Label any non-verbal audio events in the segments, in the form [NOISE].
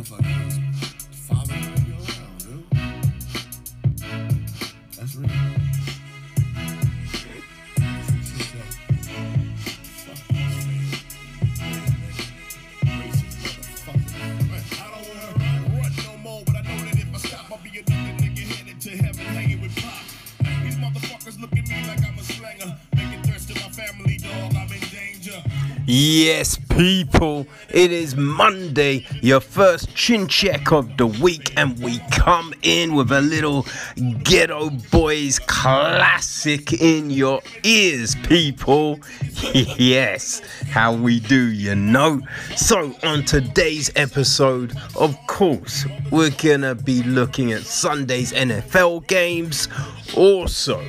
motherfucker was following you around, dude. That's real. Fuck this man. Racist motherfucker. I don't wanna run no more, but I know that if I stop, I'll be another nigga headed to heaven hanging with pop. These motherfuckers look at me like I'm to my family, dog. I'm in danger. Yes, people, it is Monday, your first chin check of the week, and we come in with a little Geto Boys classic in your ears, people. [LAUGHS] yes, how we do, you know. So, on today's episode, of course, we're gonna be looking at Sunday's NFL games. Also,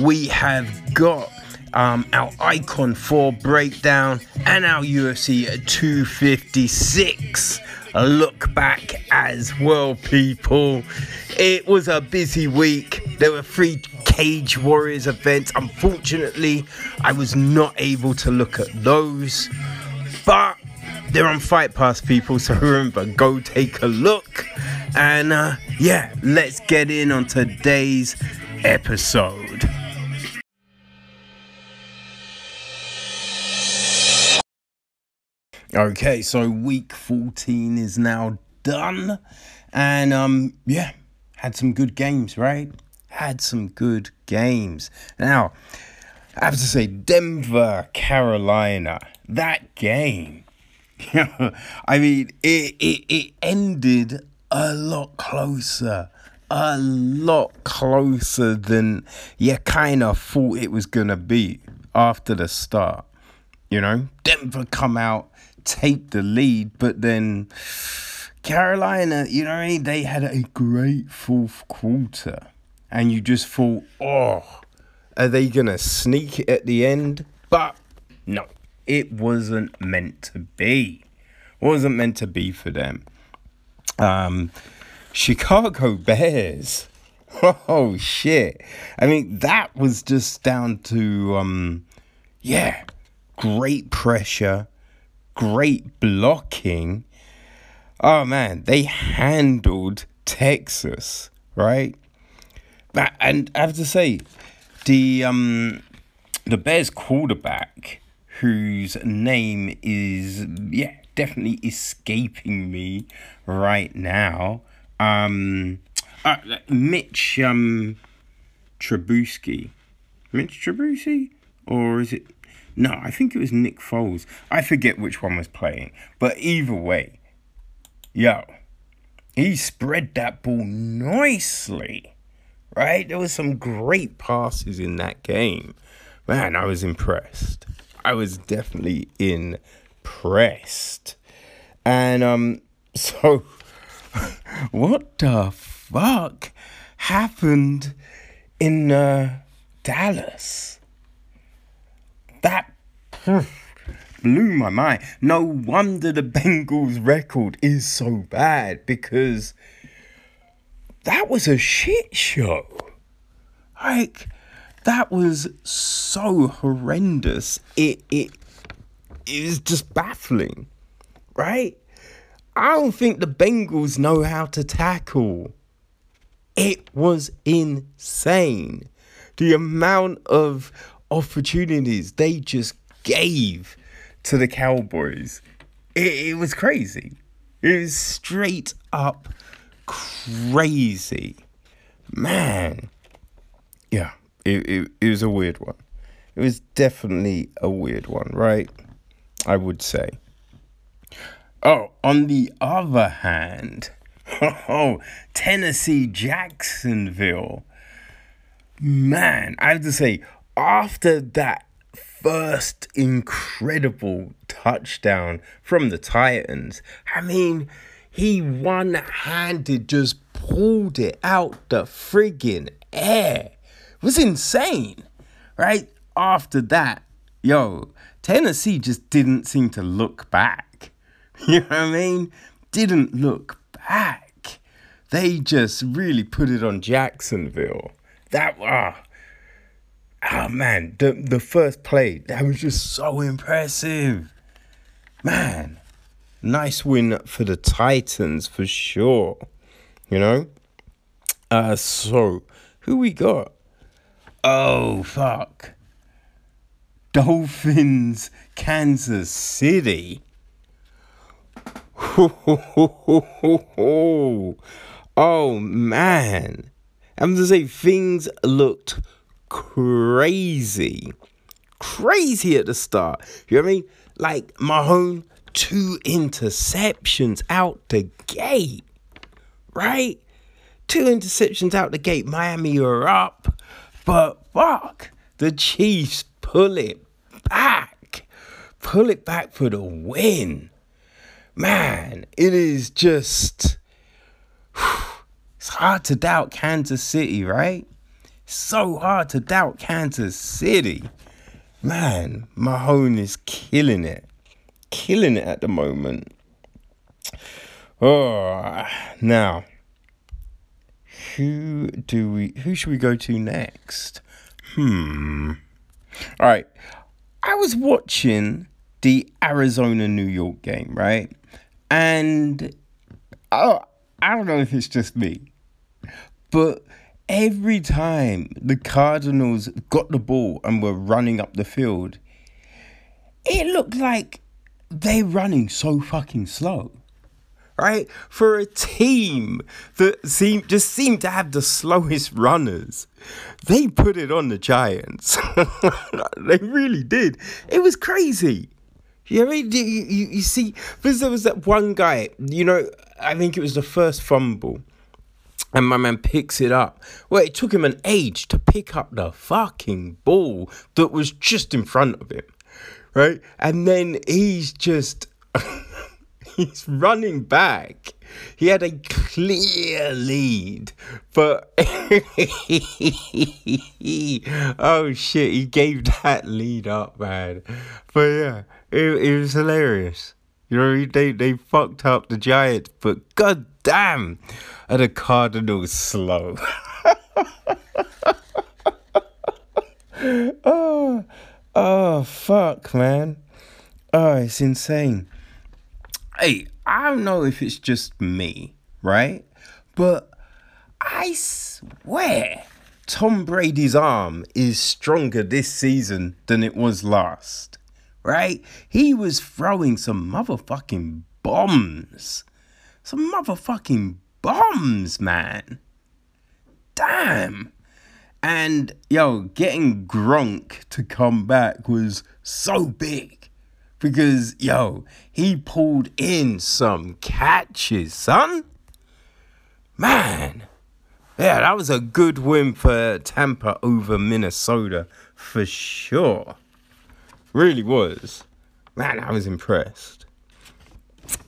we have got um, our Icon 4 breakdown, and our UFC 256 look back as well, people. It was a busy week. There were three Cage Warriors events. Unfortunately, I was not able to look at those, but they're on Fight Pass, people. So [LAUGHS] remember, go take a look. And uh, yeah, let's get in on today's episode. Okay, so week 14 is now done. And um yeah, had some good games, right? Had some good games. Now, I have to say Denver, Carolina, that game. [LAUGHS] I mean, it, it it ended a lot closer. A lot closer than you kind of thought it was going to be after the start. You know, Denver come out, take the lead, but then Carolina, you know what I mean? They had a great fourth quarter. And you just thought, oh, are they to sneak it at the end? But no, it wasn't meant to be. Wasn't meant to be for them. Um, Chicago Bears. [LAUGHS] Oh shit. I mean, that was just down to um yeah, great pressure, great blocking. Oh man, they handled Texas, right? That, and I have to say, the um the Bears quarterback, whose name is yeah definitely escaping me right now, um, uh, Mitch um Trubisky, Mitch Trubisky, or is it? No, I think it was Nick Foles. I forget which one was playing, but either way, yo, he spread that ball nicely, right? There was some great passes in that game. Man, I was impressed. I was definitely impressed. And um [LAUGHS] so what the fuck happened in uh, Dallas? Blew my mind. No wonder the Bengals record is so bad because that was a shit show. Like that was so horrendous. It it was just baffling, right? I don't think the Bengals know how to tackle. It was insane. The amount of opportunities they just gave to the Cowboys. It, it was crazy. It was straight up crazy. Man. Yeah, it, it, it was a weird one. It was definitely a weird one, right? I would say. Oh, on the other hand, [LAUGHS] oh, Tennessee Jacksonville. Man, I have to say, after that first incredible touchdown from the Titans, I mean, he one handed just pulled it out the friggin' air. It was insane, right? After that, yo, Tennessee just didn't seem to look back. [LAUGHS] You know what I mean? Didn't look back. They just really put it on Jacksonville. That ah, oh, man, the the first play that was just so impressive, man. Nice win for the Titans for sure. You know? Uh so who we got? Oh fuck. Dolphins, Kansas City. [LAUGHS] oh man. I'm to say things looked crazy. Crazy at the start. You know what I mean? Like Mahomes, two interceptions out the gate. Right? Two interceptions out the gate. Miami are up. But fuck. The Chiefs pull it back. Pull it back for the win. Man, it is just. [SIGHS] It's hard to doubt Kansas City, right? So hard to doubt Kansas City. Man, Mahomes is killing it. Killing it at the moment. Oh, now, who do we, who should we go to next? Hmm. All right. I was watching the Arizona New York game, right? And oh, I don't know if it's just me, but every time the Cardinals got the ball and were running up the field, it looked like they're running so fucking slow. Right? For a team that seem just seemed to have the slowest runners, they put it on the Giants. [LAUGHS] they really did. It was crazy. You know, you, you, you see, because there was that one guy, you know, I think it was the first fumble and my man picks it up. Well, it took him an age to pick up the fucking ball that was just in front of him, right? And then he's just [LAUGHS] he's running back. He had a clear lead, but [LAUGHS] oh shit, he gave that lead up, man. But yeah, it, it was hilarious. You know, they they fucked up the Giants, but god damn, are the Cardinals slow? oh, [LAUGHS] oh, fuck, man. Oh, it's insane. Hey, I don't know if it's just me, right? But I swear Tom Brady's arm is stronger this season than it was last right? He was throwing some motherfucking bombs. Some motherfucking bombs, man. Damn. And yo, getting Gronk to come back was so big because yo, he pulled in some catches, son. Man, yeah, that was a good win for Tampa over Minnesota for sure. Really was. Man, I was impressed.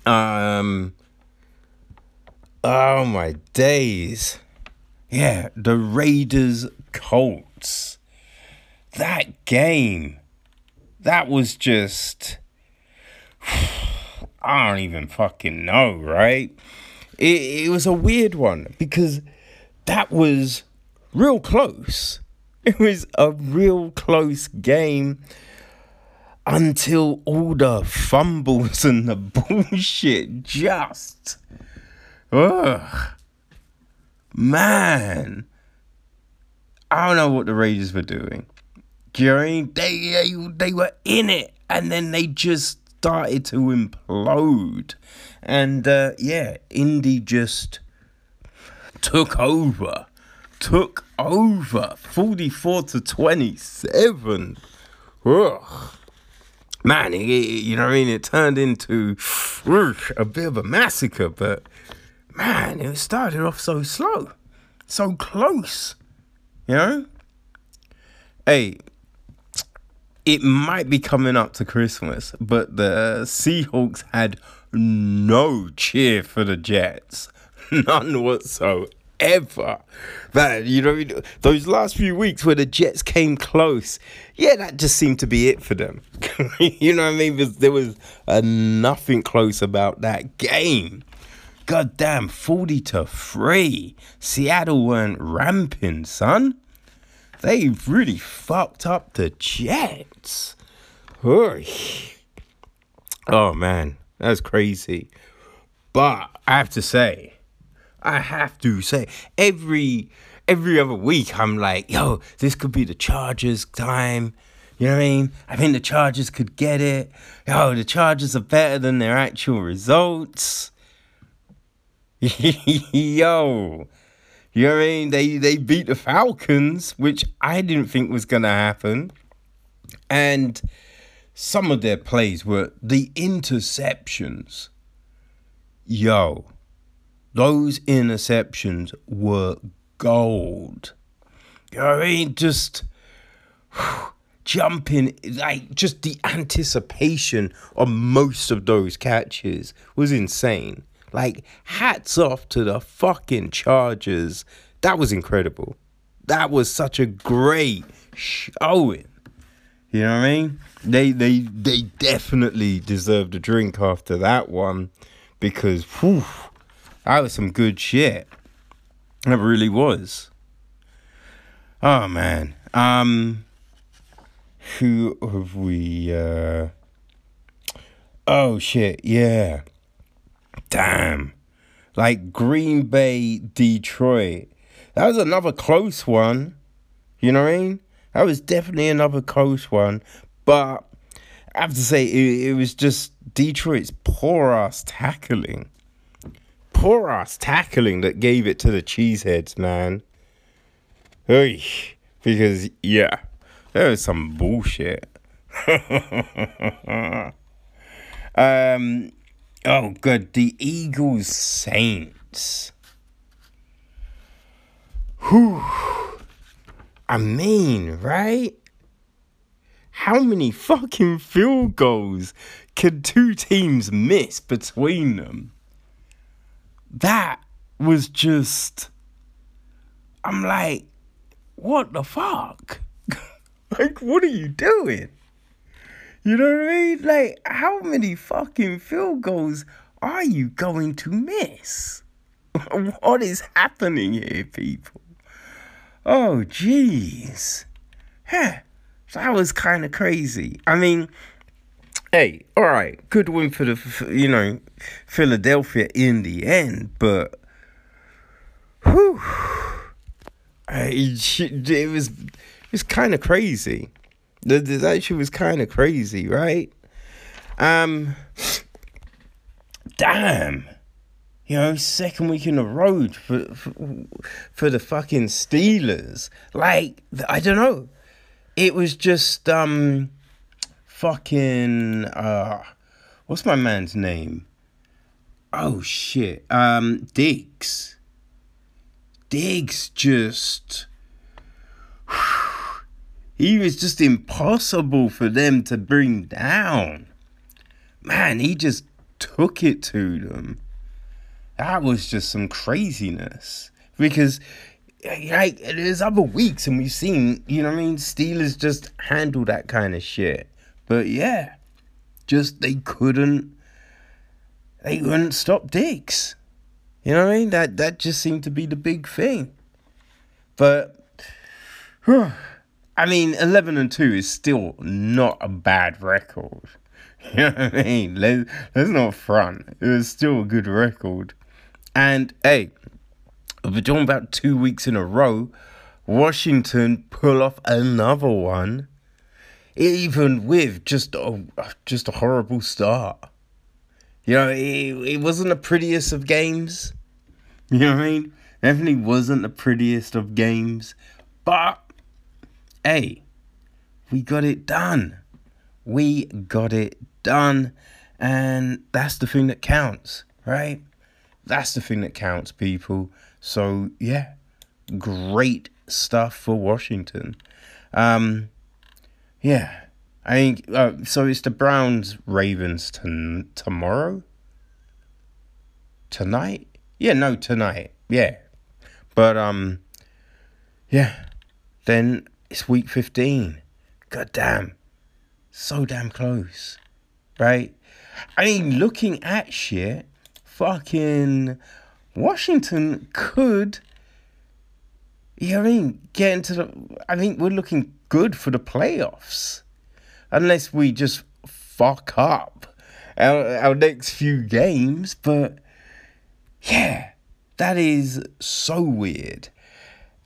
Um Oh my days. Yeah, the Raiders Colts. That game. That was just [SIGHS] I don't even fucking know, right? It, it was a weird one because that was real close. It was a real close game until all the fumbles and the [LAUGHS] bullshit just. Ugh. Man. I don't know what the Raiders were doing. Mean? They, they, they were in it and then they just started to implode. And uh, yeah, Indy just took over. Took over 44 to 27. Ugh man, it, you know what I mean? It turned into a bit of a massacre, but man, it started off so slow, so close, you know? Hey, it might be coming up to Christmas, but the Seahawks had no cheer for the Jets. [LAUGHS] None whatsoever ever. That you know, those last few weeks where the Jets came close, yeah, that just seemed to be it for them. [LAUGHS] you know what I mean? Because there was uh, nothing close about that game. God damn, 40 to 3. Seattle weren't ramping, son. They really fucked up the Jets. Oh man. That's crazy. But I have to say, I have to say, every every other week I'm like, yo, this could be the Chargers time. You know what I mean? I think the Chargers could get it. Yo, the Chargers are better than their actual results. [LAUGHS] yo. You know what I mean? They they beat the Falcons, which I didn't think was gonna happen. And some of their plays were the interceptions. Yo, those interceptions were gold. You know what I mean? Just whew, jumping, like just the anticipation of most of those catches was insane. Like, hats off to the fucking Chargers. That was incredible. That was such a great showing. You know what I mean? They they they definitely deserved a drink after that one because whew, that was some good shit. It really was. Oh man. Um who have we uh Oh shit, yeah. Damn. Like Green Bay, Detroit. That was another close one. You know what I mean? That was definitely another close one. But I have to say, it, it was just Detroit's poor ass tackling. Poor ass tackling that gave it to the Cheeseheads, man. Hey, because, yeah, there was some bullshit. [LAUGHS] um, oh, good. The Eagles Saints. Whew. I mean, right? How many fucking field goals can two teams miss between them? That was just. I'm like, what the fuck? [LAUGHS] like, what are you doing? You know what I mean? Like, how many fucking field goals are you going to miss? [LAUGHS] what is happening here, people? Oh, jeez. Huh. That was kind of crazy. I mean, hey, all right, good win for the, you know, Philadelphia in the end, but, whew, it, was, it was kind of crazy. The, the that shit was kind of crazy, right? Um, damn. You know, second week in a row for, for, for the fucking Steelers. Like, I don't know. It was just um fucking uh what's my man's name? Oh shit. Um Diggs. Diggs just [SIGHS] he was just impossible for them to bring down. Man, he just took it to them that was just some craziness because like there's other weeks and we've seen you know what I mean Steelers just handle that kind of shit but yeah just they couldn't they couldn't stop Diggs. you know what I mean? That that just seemed to be the big thing. But whew, I mean 11 and 2 is still not a bad record. [LAUGHS] You know what I mean? Let's, let's not front. It was still a good record. And hey, we're talking about two weeks in a row. Washington pull off another one, even with just a just a horrible start. You know, it, it wasn't the prettiest of games. You know what I mean? Definitely wasn't the prettiest of games, but hey, we got it done. We got it done, and that's the thing that counts, right? That's the thing that counts, people. So, yeah, great stuff for Washington. Um, yeah, I think uh, so. It's the Browns Ravens t- tomorrow, tonight. Yeah, no, tonight. Yeah, but um, yeah. Then it's week fifteen. God damn, so damn close, right? I mean, looking at shit, fucking Washington could, you know I mean, get into the. I think we're looking good for the playoffs. Unless we just fuck up our, our next few games, but yeah, that is so weird.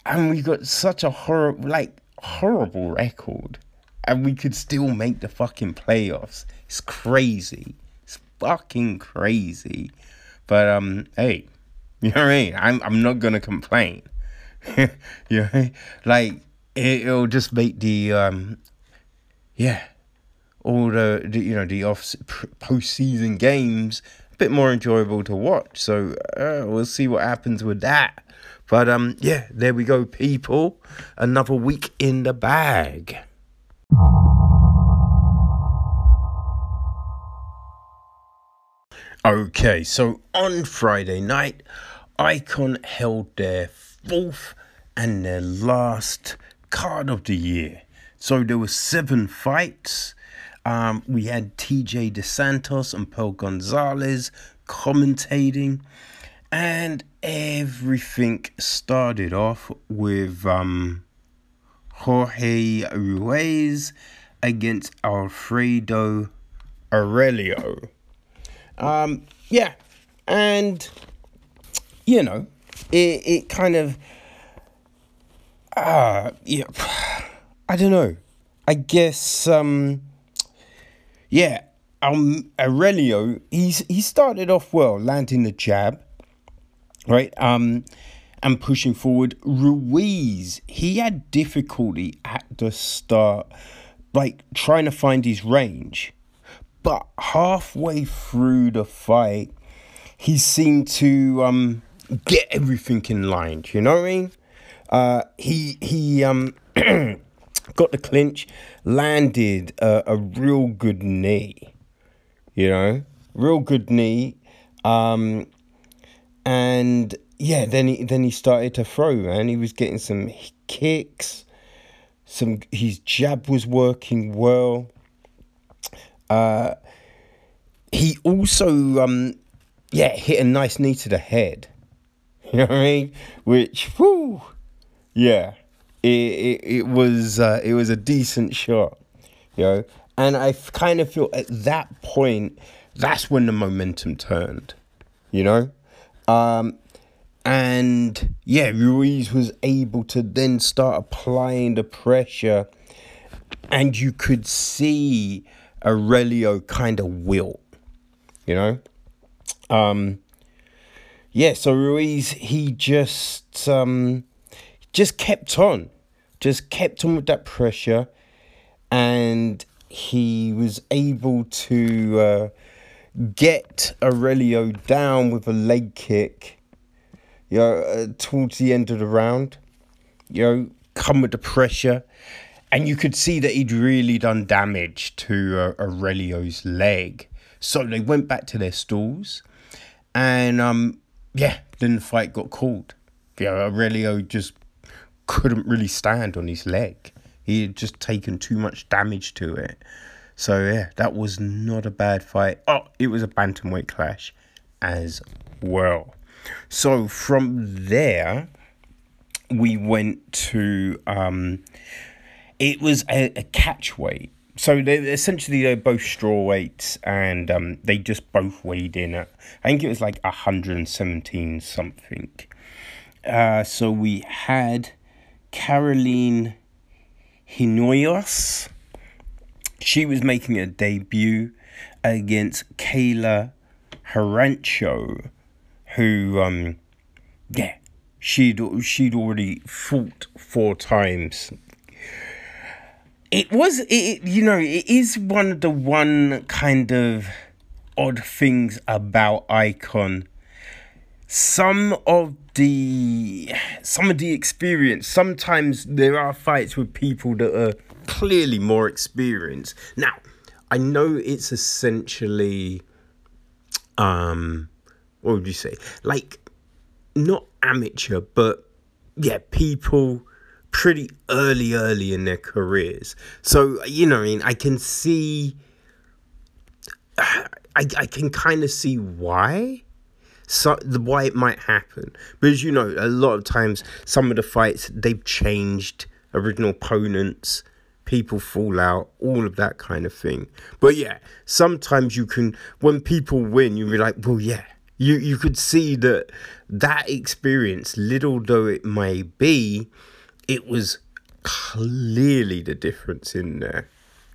And we got such a horrible, like, horrible record. And we could still make the fucking playoffs. It's crazy. It's fucking crazy. But, um, hey, [LAUGHS] you know what I mean? I'm, I'm not gonna complain. [LAUGHS] you know, like, it, it'll just make the, um, yeah, all the, the you know, the off postseason games a bit more enjoyable to watch. So uh, we'll see what happens with that. But um, yeah, there we go, people. Another week in the bag. Okay, so on Friday night, Icon held their fourth and their last card of the year. So there were seven fights. Um, we had TJ DeSantos and Paul Gonzalez commentating, and everything started off with um, Jorge Ruiz against Alfredo Aurelio. Um, yeah, and you know, it it kind of uh, yeah, [SIGHS] I don't know. I guess um yeah, um, Aurelio, he's he started off well, landing the jab, right? Um, and pushing forward. Ruiz, he had difficulty at the start, like trying to find his range, but halfway through the fight, he seemed to um get everything in line. Do You know what I mean? Uh, he he um. [CLEARS THROAT] got the clinch, landed a, a real good knee, you know, real good knee. Um, and yeah, then he then he started to throw, man. He was getting some kicks, some his jab was working well. Uh, he also um, yeah hit a nice knee to the head. [LAUGHS] You know what I mean? Which, whoo, yeah it, it, it was uh, it was a decent shot, you know. And I kind of feel at that point, that's when the momentum turned, you know. Um, and yeah, Ruiz was able to then start applying the pressure, and you could see Aurelio kind of wilt, you know. Um, yeah, so Ruiz he just um, just kept on just kept on with that pressure and he was able to uh, get Aurelio down with a leg kick you know, uh, towards the end of the round. You know, come with the pressure. And you could see that he'd really done damage to uh, Aurelio's leg. So they went back to their stalls. And um, yeah, then the fight got called. Know, Aurelio just couldn't really stand on his leg. He had just taken too much damage to it. So yeah, that was not a bad fight. Oh, it was a bantamweight clash as well. So from there, we went to um, it was a, a catch weight. So they essentially they're both straw weights, and um, they just both weighed in at I think it was like hundred and seventeen something. Uh, so we had Caroline Hinoyos. She was making a debut against Kayla Harrancho, who, um, yeah, she'd she'd already fought four times. It was, it you know, it is one of the one kind of odd things about Icon. Some of the some of the experience. Sometimes there are fights with people that are clearly more experienced. Now, I know it's essentially um what would you say? Like not amateur, but yeah, people pretty early early in their careers. So, you know, I mean, I can see [SIGHS] I I can kind of see why so the why it might happen because you know a lot of times some of the fights they've changed original opponents people fall out, all of that kind of thing. But yeah, sometimes you can when people win, you'll be like, well, yeah, you you could see that that experience, little though it may be, it was clearly the difference in there.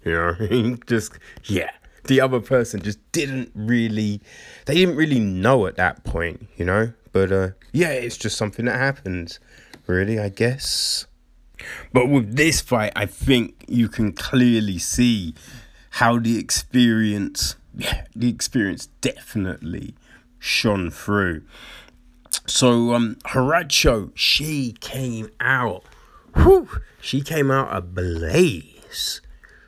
You know, [LAUGHS] just yeah, the other person just didn't really, they didn't really know at that point. You know, but uh, yeah, it's just something that happens. Really, I guess. But with this fight, I think you can clearly see how the experience, yeah, the experience definitely shone through. So um Horacho, she came out. Whew, she came out ablaze.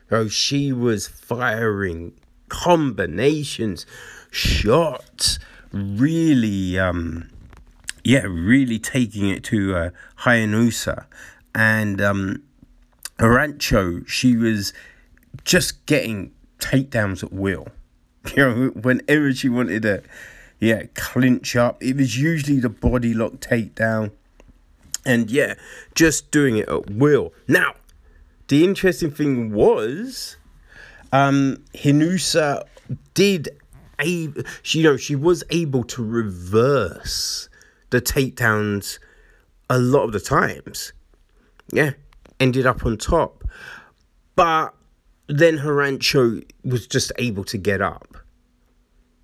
So she was firing combinations, shots, really um yeah, really taking it to uh, Hayanusa. And um Horacho, she was just getting takedowns at will. [LAUGHS] You know, whenever she wanted to yeah, clinch up. It was usually the body lock takedown. And yeah, just doing it at will. Now, the interesting thing was, um, Hayanusa did a she you know she was able to reverse the takedowns a lot of the times. Yeah, ended up on top. But then Horacho was just able to get up.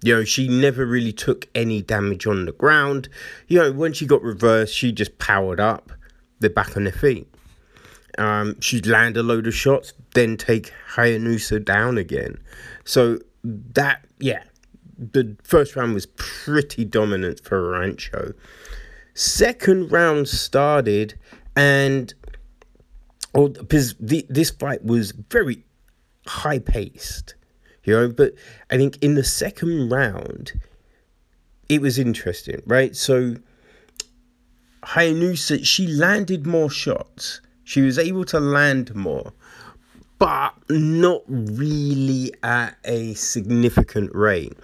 You know, she never really took any damage on the ground. You know, when she got reversed, she just powered up. They're back on their feet. Um, she'd land a load of shots, then take Hayanusa down again. So that, yeah, the first round was pretty dominant for Rancho. Second round started, and oh, because the, this fight was very high paced you know. But I think in the second round, it was interesting, right? So Hayanusa, she landed more shots. She was able to land more, but not really at a significant rate.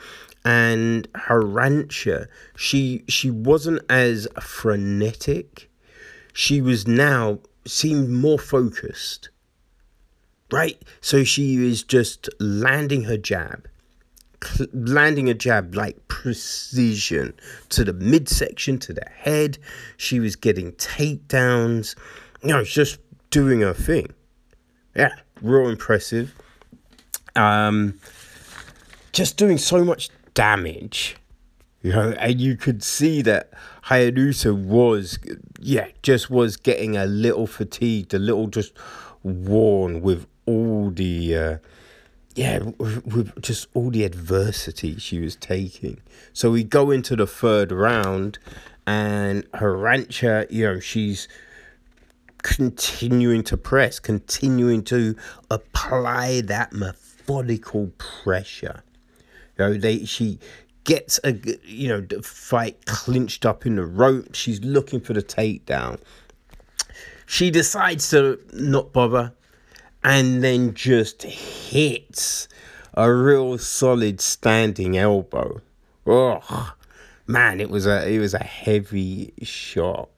And Horacho, she she wasn't as frenetic. She was now seemed more focused right? So she is just landing her jab, landing a jab like precision to the midsection, to the head. She was getting takedowns. Know, just doing her thing. Yeah, real impressive. Um, just doing so much damage. You know, and you could see that Hayanusa was, yeah, just was getting a little fatigued, a little just worn with all the uh, yeah with, with just all the adversity she was taking. So we go into the third round, and Horacho, you know, she's continuing to press, continuing to apply that methodical pressure. You know, they she gets a you know the fight clinched up in the rope. She's looking for the takedown. She decides to not bother and then just hits a real solid standing elbow. Oh man, it was a it was a heavy shot,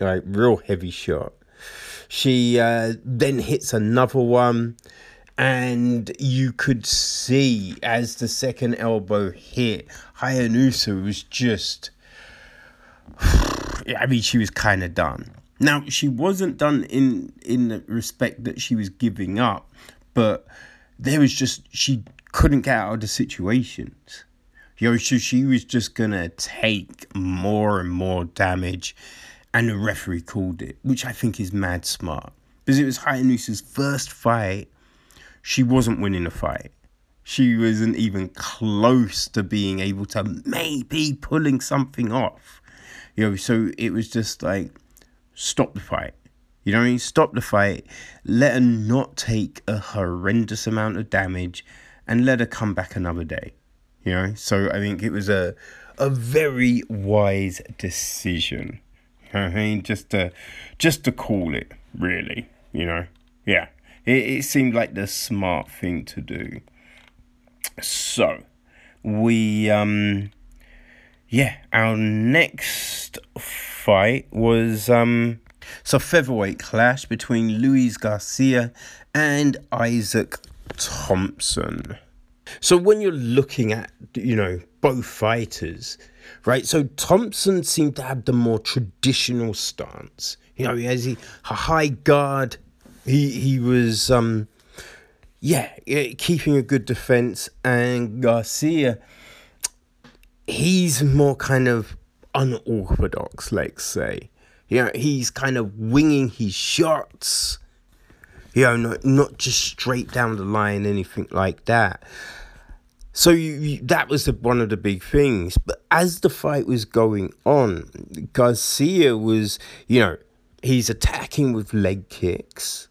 like real heavy shot. She uh, then hits another one, and you could see as the second elbow hit, Hayanusa was just. [SIGHS] I mean, she was kind of done. Now she wasn't done in in the respect that she was giving up, but there was just she couldn't get out of the situations. You know, so she was just gonna take more and more damage, and the referee called it, which I think is mad smart because it was Hayanusa's first fight. She wasn't winning the fight. She wasn't even close to being able to maybe pulling something off. You know, so it was just like stop the fight. You know what I mean? Stop the fight. Let her not take a horrendous amount of damage and let her come back another day. You know? So I think it was a a very wise decision. You know I mean? Just to just to call it, really. You know? Yeah. It it seemed like the smart thing to do. So we um yeah, our next fight was um So featherweight clash between Luis Garcia and Isaac Thompson. So when you're looking at, you know, both fighters, right? So Thompson seemed to have the more traditional stance. You know, he has a high guard. He he was um yeah, keeping a good defense and Garcia he's more kind of unorthodox, let's say. You know, he's kind of winging his shots. You know, not, not just straight down the line, anything like that. So you, you, that was the, one of the big things. But as the fight was going on, Garcia was, you know, he's attacking with leg kicks,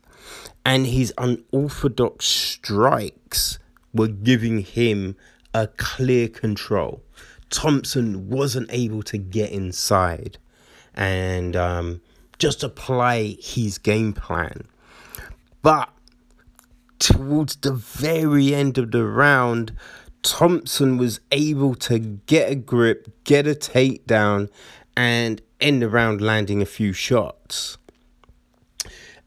and his unorthodox strikes were giving him a clear control. Thompson wasn't able to get inside and um, just apply his game plan. But towards the very end of the round, Thompson was able to get a grip, get a takedown, and end the round landing a few shots.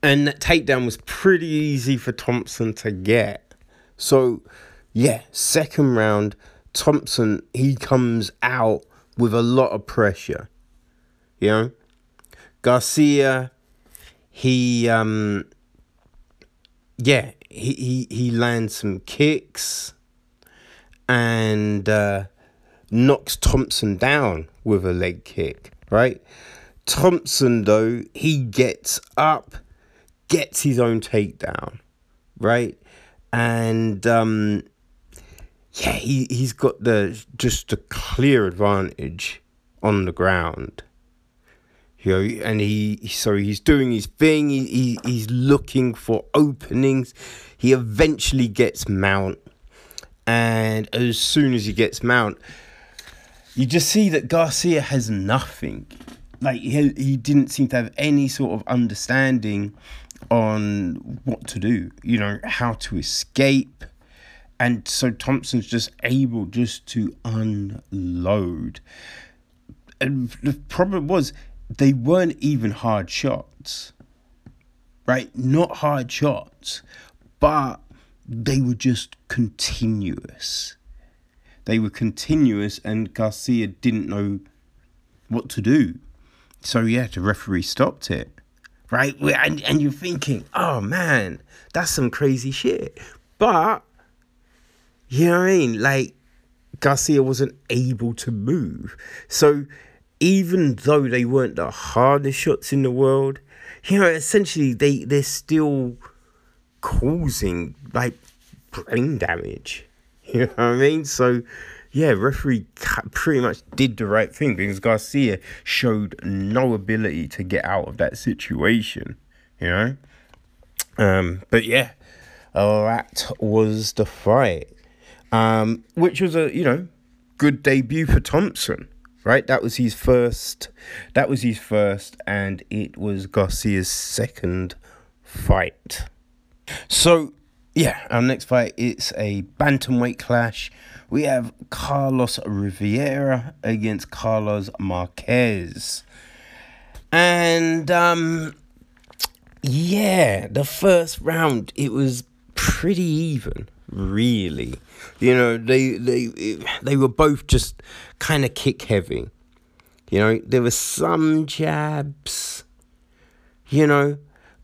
And that takedown was pretty easy for Thompson to get. So, yeah, second round, Thompson, he comes out with a lot of pressure. You know? Garcia, he um yeah, he he, he lands some kicks and uh, knocks Thompson down with a leg kick, right? Thompson though, he gets up, gets his own takedown, right? And um yeah, he, he's got the just a clear advantage on the ground. You know, and he so he's doing his thing. He, he he's looking for openings. He eventually gets mount, and as soon as he gets mount, you just see that Garcia has nothing. Like he he didn't seem to have any sort of understanding on what to do. You know how to escape and so Thompson's just able just to unload. And the problem was they weren't even hard shots. Right? Not hard shots, but they were just continuous. They were continuous and Garcia didn't know what to do. So yeah, the referee stopped it. Right? And, and you're thinking, oh man, that's some crazy shit. But you know what I mean? Like Garcia wasn't able to move. So even though they weren't the hardest shots in the world, you know, essentially they they're still causing like brain damage. [LAUGHS] You know what I mean? So yeah, referee pretty much did the right thing because Garcia showed no ability to get out of that situation. You know, um, but yeah, that was the fight um, which was a you know good debut for Thompson. Right, that was his first. That was his first, and it was Garcia's second fight. So, yeah, our next fight it's a bantamweight clash. We have Carlos Rivera against Carlos Marquez, and um, yeah, the first round it was pretty even, really. You know, they they they were both just kind of kick heavy. You know, there were some jabs, you know,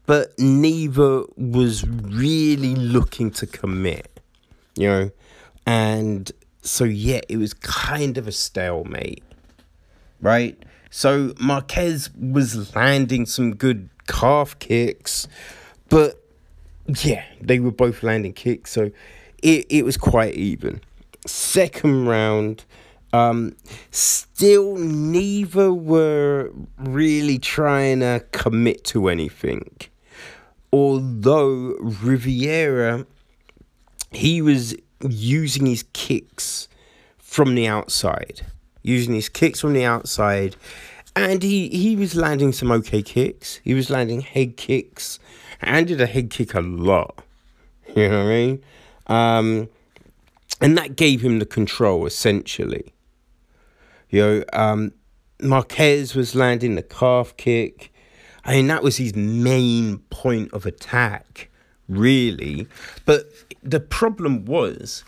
but neither was really looking to commit, you know. And so, yeah, it was kind of a stalemate, right? So Marquez was landing some good calf kicks, but yeah, they were both landing kicks. So it, it was quite even. Second round, um, still neither were really trying to commit to anything. Although Rivera, he was using his kicks from the outside, using his kicks from the outside, and he, he was landing some okay kicks. He was landing head kicks, and did a head kick a lot. [LAUGHS] You know what I mean? Um, and that gave him the control essentially. You know, um, Marquez was landing the calf kick. I mean, that was his main point of attack, really. But the problem was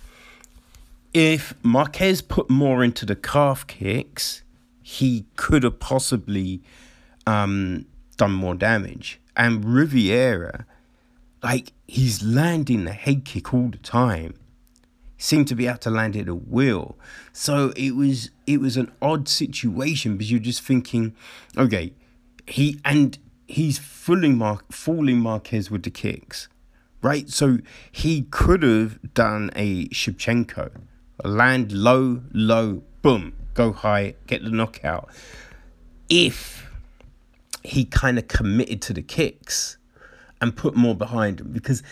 if Marquez put more into the calf kicks, he could have possibly um, done more damage. And Rivera, like, he's landing the head kick all the time. Seemed to be able to land it at will. So it was it was an odd situation because you're just thinking, okay, he and he's fooling Mar- fooling Marquez with the kicks, right? So he could have done a Shevchenko land low, low, boom, go high, get the knockout. If he kind of committed to the kicks and put more behind him, because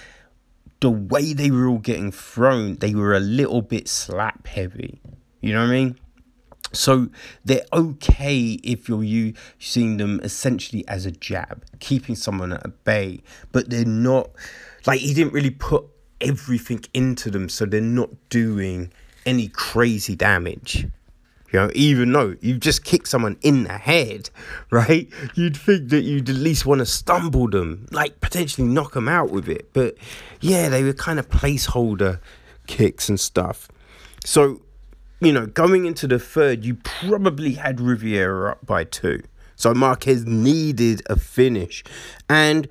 the way they were all getting thrown, they were a little bit slap heavy. You know what I mean? So they're okay if you're using them essentially as a jab, keeping someone at bay, but they're not like he didn't really put everything into them, so they're not doing any crazy damage. You know, even though you've just kicked someone in the head, [LAUGHS] right? You'd think that you'd at least want to stumble them, like potentially knock them out with it. But yeah, they were kind of placeholder kicks and stuff. So, you know, going into the third, you probably had Rivera up by two. So Marquez needed a finish. And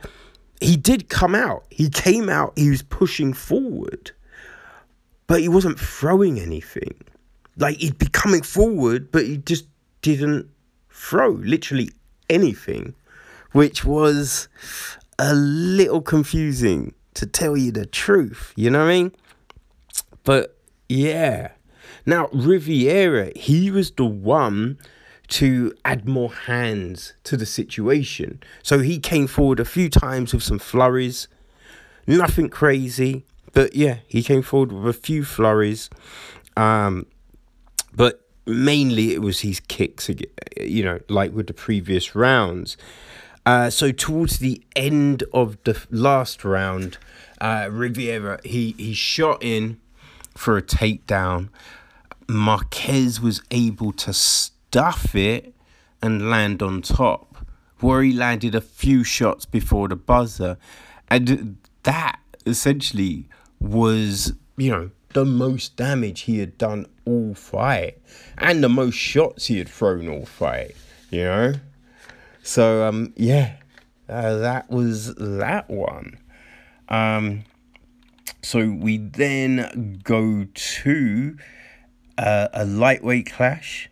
he did come out. He came out, he was pushing forward but he wasn't throwing anything. Like he'd be coming forward, but he just didn't throw literally anything, which was a little confusing to tell you the truth. You know what I mean? But yeah. Now, Rivera, he was the one to add more hands to the situation. So he came forward a few times with some flurries, nothing crazy. But yeah, he came forward with a few flurries. Um, but mainly it was his kicks, you know, like with the previous rounds. Uh, so towards the end of the last round, uh, Rivera he he shot in for a takedown. Marquez was able to stuff it and land on top, where he landed a few shots before the buzzer, and that essentially was, you know, the most damage he had done all fight and the most shots he had thrown all fight, you know? So, um, yeah, uh, that was that one. Um, so we then go to uh, a lightweight clash.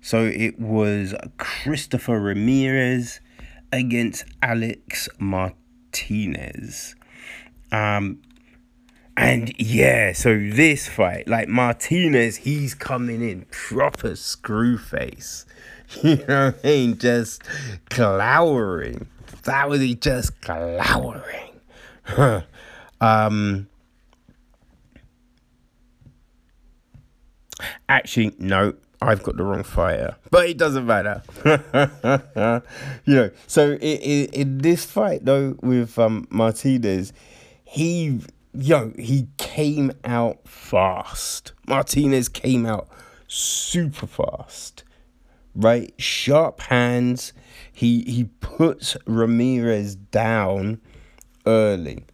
So it was Christopher Ramirez against Alex Martinez. Um, and yeah, so this fight, like Martinez, he's coming in proper screw face. [LAUGHS] You know what I mean? Just glowering. That was he just glowering. [LAUGHS] um Actually, no, I've got the wrong fighter, but it doesn't matter. [LAUGHS] you know, so in, in, in this fight though with um, Martinez, he yo, he came out fast. Martinez came out super fast. Right? Sharp hands. He he puts Ramirez down early.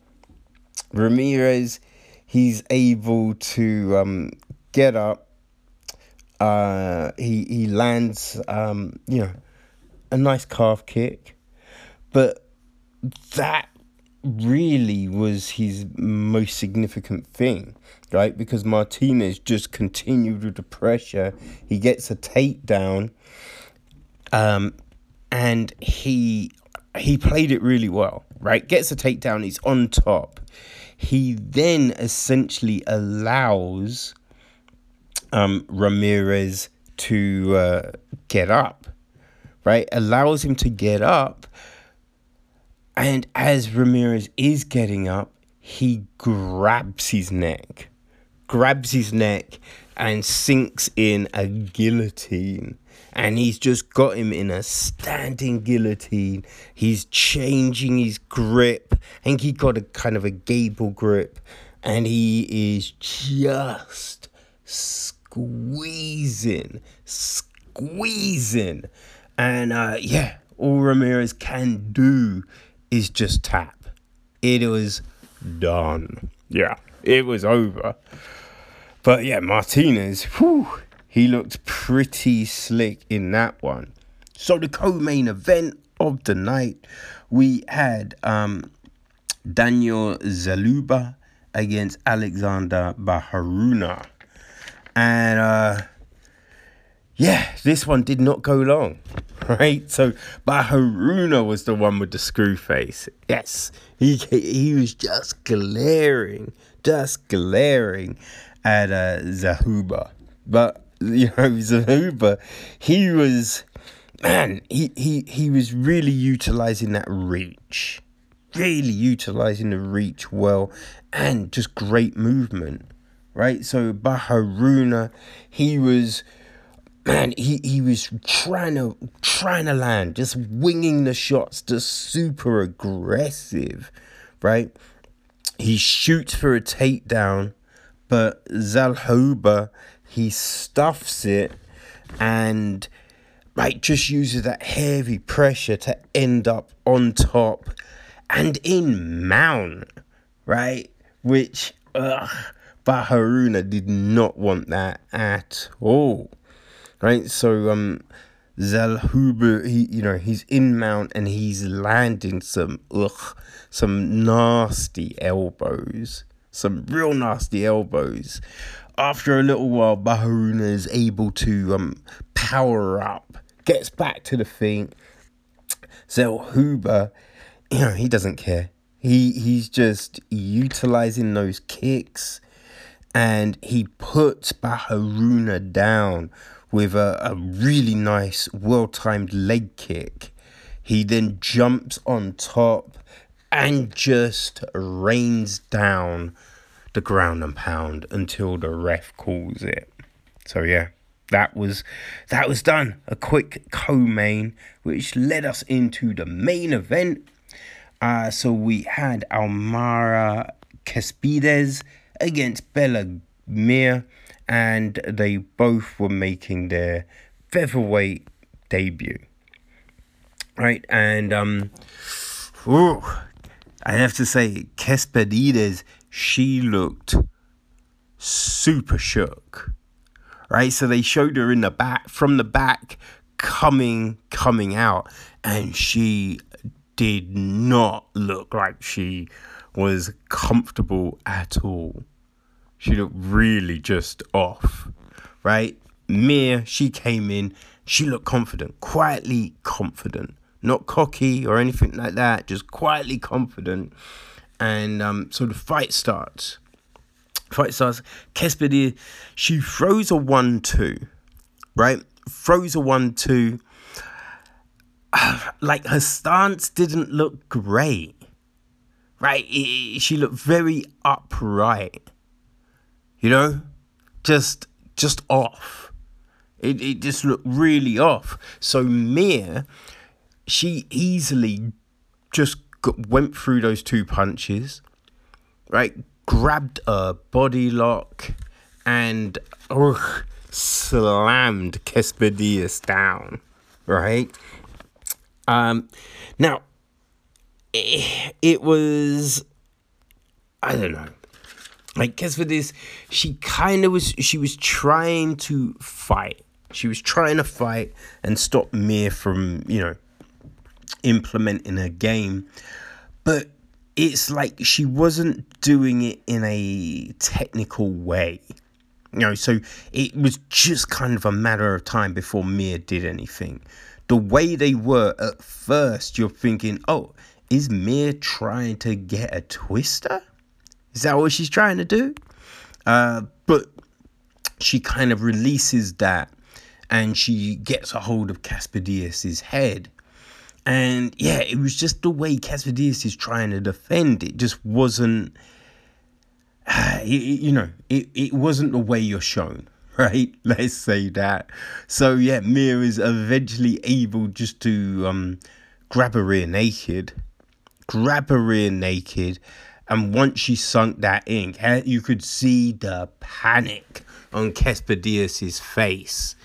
Ramirez, he's able to um, get up. Uh, he he lands um, you know a nice calf kick, but that really was his most significant thing, right? Because Martinez just continued with the pressure. He gets a takedown, um, and he he played it really well, right? Gets a takedown. He's on top. He then essentially allows um, Ramirez to uh, get up, right? Allows him to get up and as Ramirez is getting up, he grabs his neck, grabs his neck, and sinks in a guillotine. And he's just got him in a standing guillotine. He's changing his grip. I think he got a kind of a gable grip. And he is just squeezing, squeezing. And uh, yeah, all Ramirez can do is just tap. It was done. Yeah, it was over. But yeah, Martinez, whew, he looked pretty slick in that one. So the co-main event of the night, we had um, Daniel Zaluba against Alexander Baharuna. And uh, yeah, this one did not go long, [LAUGHS] right? So Baharuna was the one with the screw face. Yes, he he was just glaring, just glaring at uh, Zahuba. But [LAUGHS] you know, Zahuba, he was man, he he he was really utilizing that reach, really utilizing the reach well, and just great movement, right? So Baharuna, he was [CLEARS THROAT] man, he, he was trying to trying to land, just winging the shots, just super aggressive, right? He shoots for a takedown, but Zaloba he stuffs it and right just uses that heavy pressure to end up on top and in mount, right? Which ugh, Baharuna did not want that at all right? So um, Zaloba, he you know he's in mount and he's landing some ugh, some nasty elbows, some real nasty elbows. After a little while, Baharuna is able to um power up, gets back to the thing. Zaloba, you know, he doesn't care. He he's just utilizing those kicks and he puts Baharuna down with a, a really nice, well timed leg kick. He then jumps on top and just rains down the ground and pound until the ref calls it. So yeah, that was that was done. A quick co-main, which led us into the main event. Uh, so we had Almara Cespedes against Bella Mir and they both were making their featherweight debut. Right, and um, I have to say, Cespedes, she looked super shook. Right, so they showed her in the back, from the back, coming, coming out, and she did not look like she was comfortable at all she looked really just off, right? Mir, she came in, she looked confident, quietly confident, not cocky or anything like that, just quietly confident. And um, so the fight starts. Fight starts. Cespedes, she throws a one-two, right? Throws a one-two. [SIGHS] Like her stance didn't look great, right? She looked very upright you know, just just off. It it just looked really off. So Mir, she easily just got, went through those two punches, right? Grabbed a body lock and ugh, slammed Cespedes down, right? Um, now it, it was I don't know. Like guess for this she kind of was she was trying to fight. She was trying to fight and stop Mir from you know implementing a game. But it's like she wasn't doing it in a technical way. You know so it was just kind of a matter of time before Mir did anything. The way they were at first you're thinking oh is Mir trying to get a twister is that what she's trying to do? Uh, but she kind of releases that and she gets a hold of Cespedes's head. And yeah, it was just the way Caspedius is trying to defend. It just wasn't, [SIGHS] you know, it, it wasn't the way you're shown, [LAUGHS] right? Let's say that. So yeah, Mir is eventually able just to um, grab her rear naked, grab her rear naked, and once she sunk that ink, you could see the panic on Cespedes' face.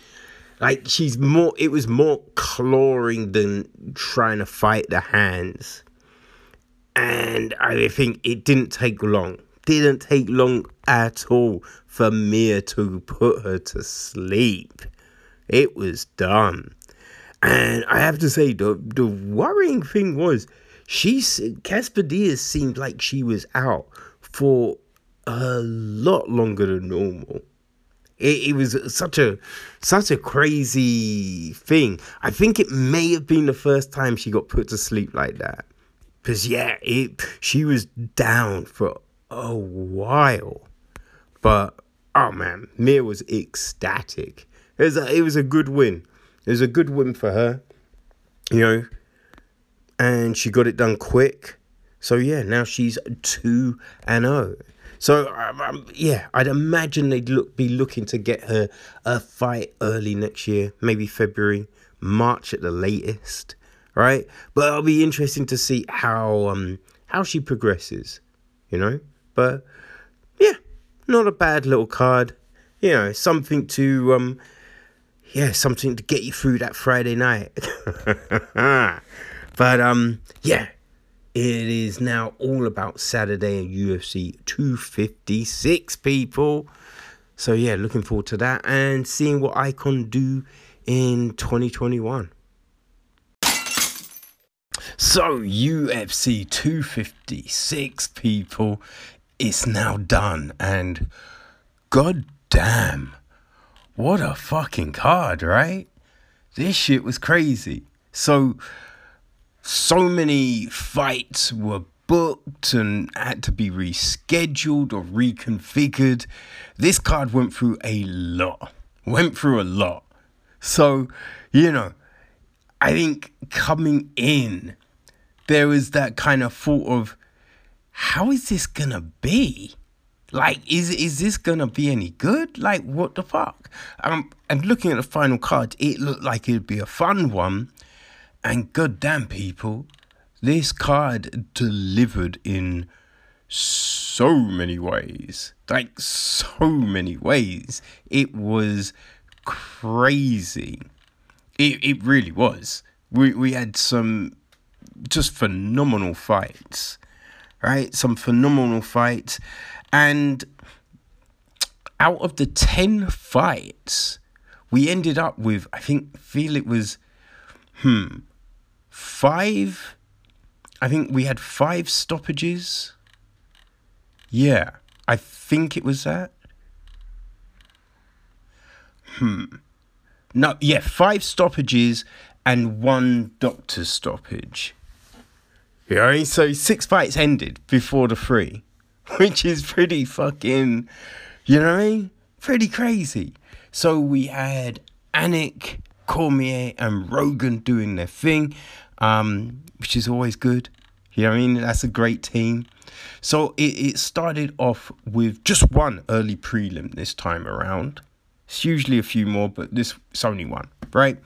Like she's more. It was more clawing than trying to fight the hands. And I think it didn't take long. Didn't take long at all for Mir to put her to sleep. It was done. And I have to say, the the worrying thing was, she Cespedes seemed like she was out for a lot longer than normal. It, it, was such a such a crazy thing. I think it may have been the first time she got put to sleep like that. Cause yeah, it she was down for a while, but oh man, Mir was ecstatic. It was a, it was a good win. It was a good win for her, you know, and she got it done quick. So yeah, now she's two and zero. Oh. So um, um, yeah, I'd imagine they'd look be looking to get her a fight early next year, maybe February, March at the latest, right? But it'll be interesting to see how um how she progresses, you know. But yeah, not a bad little card, you know, something to um yeah, something to get you through that Friday night. [LAUGHS] but um yeah, it is now all about Saturday and UFC 256 people. So yeah, looking forward to that and seeing what Icon do in 2021. So UFC 256 people, it's now done and god damn what a fucking card, right? This shit was crazy. So, so many fights were booked and had to be rescheduled or reconfigured. This card went through a lot. Went through a lot. So, you know, I think coming in, there was that kind of thought of, how is this gonna be? Like, is is this gonna be any good? Like, what the fuck? Um, and looking at the final card, it looked like it'd be a fun one. And goddamn, people, this card delivered in so many ways. Like, so many ways. It was crazy. It it really was. We we had some just phenomenal fights, right? Some phenomenal fights and out of the 10 fights, we ended up with, I think, feel it was, hmm, five. I think we had five stoppages. Yeah, I think it was that. Hmm. No, yeah, five stoppages and one doctor stoppage. Yeah, so six fights ended before the three. [LAUGHS] which is pretty fucking, you know what I mean? Pretty crazy. So we had Anik, Cormier, and Rogan doing their thing, um, which is always good. You know what I mean? That's a great team. So it, it started off with just one early prelim this time around. It's usually a few more, but this it's only one, right?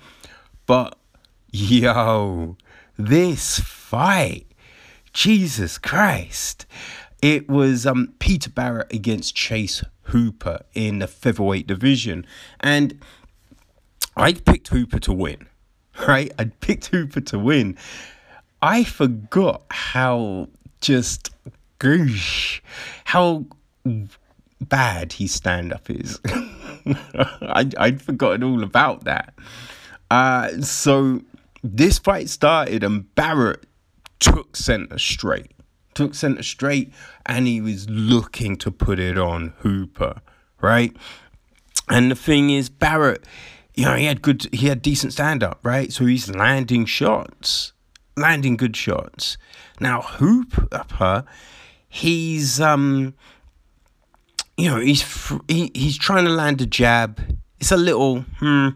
But [LAUGHS] yo, this fight, Jesus Christ. It was um, Peter Barrett against Chase Hooper in the featherweight division. And I picked Hooper to win, [LAUGHS] right? I'd picked Hooper to win. I forgot how just goosh, how bad his stand up is. [LAUGHS] I, I'd forgotten all about that. Uh, so this fight started and Barrett took center straight took center straight and he was looking to put it on Hooper, right? And the thing is, Barrett, you know, he had good, he had decent stand up, right? So he's landing shots, landing good shots. Now Hooper, he's um, you know, he's he, he's trying to land a jab. It's a little hmm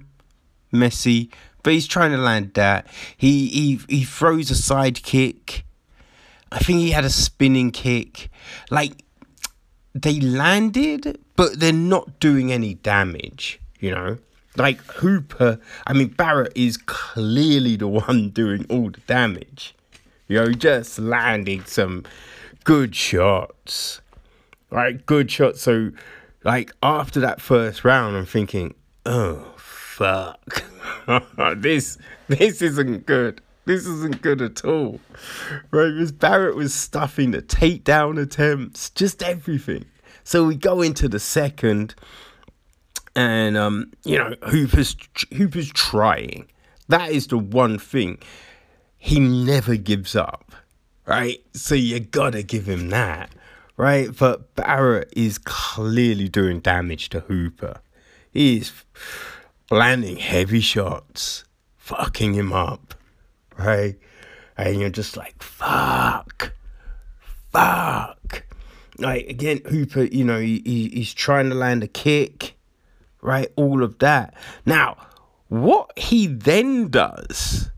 messy, but he's trying to land that. He he he throws a side kick I think he had a spinning kick. Like they landed, but they're not doing any damage, you know? Like Hooper, I mean, Barrett is clearly the one doing all the damage. You know, just landing some good shots. Right, good shots. So, like, after that first round, I'm thinking, oh, fuck, [LAUGHS] this this isn't good. This isn't good at all. Right, Miss Barrett was stuffing the takedown attempts, just everything. So we go into the second, and um, you know, Hooper's Hooper's trying. That is the one thing. He never gives up. Right? So you gotta give him that. Right? But Barrett is clearly doing damage to Hooper. He's landing heavy shots, fucking him up right? And you're just like, fuck, fuck. Like, again, Hooper, you know, he, he, he's trying to land a kick, right? All of that. Now, what he then does,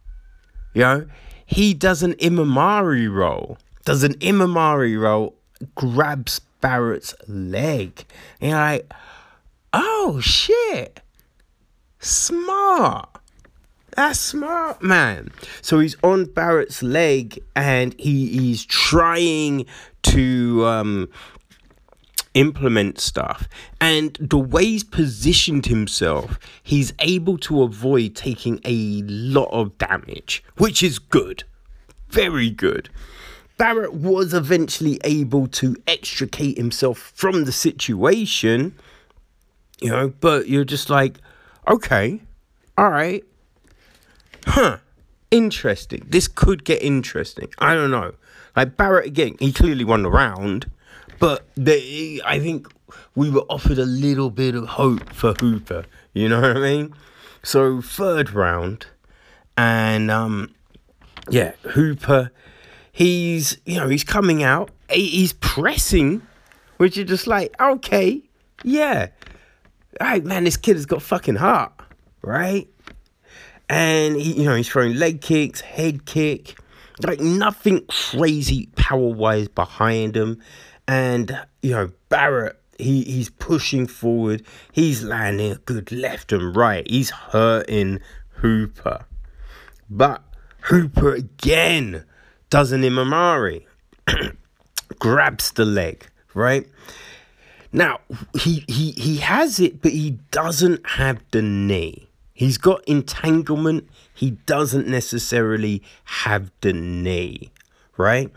you know, he does an Imanari roll, does an Imanari roll, grabs Barrett's leg. And you're like, oh shit, smart. That's smart, man. So he's on Barrett's leg and he, he's trying to um, implement stuff. And the way he's positioned himself, he's able to avoid taking a lot of damage, which is good. Very good. Barrett was eventually able to extricate himself from the situation, you know, but you're just like, okay, all right, huh, interesting. This could get interesting. I don't know. Like Barrett again, he clearly won the round, but they, I think we were offered a little bit of hope for Hooper. You know what I mean? So third round, and um, yeah, Hooper, he's you know he's coming out, he's pressing, which is just like okay, yeah, right, man, this kid has got fucking heart, right? and he, you know he's throwing leg kicks, head kick, like nothing crazy power wise behind him, and you know Barrett. He, he's pushing forward. He's landing a good left and right. He's hurting Hooper. But Hooper again does an Imanari. grabs the leg, right? Now he he he has it, but he doesn't have the knee. He's got entanglement. He doesn't necessarily have the knee, right?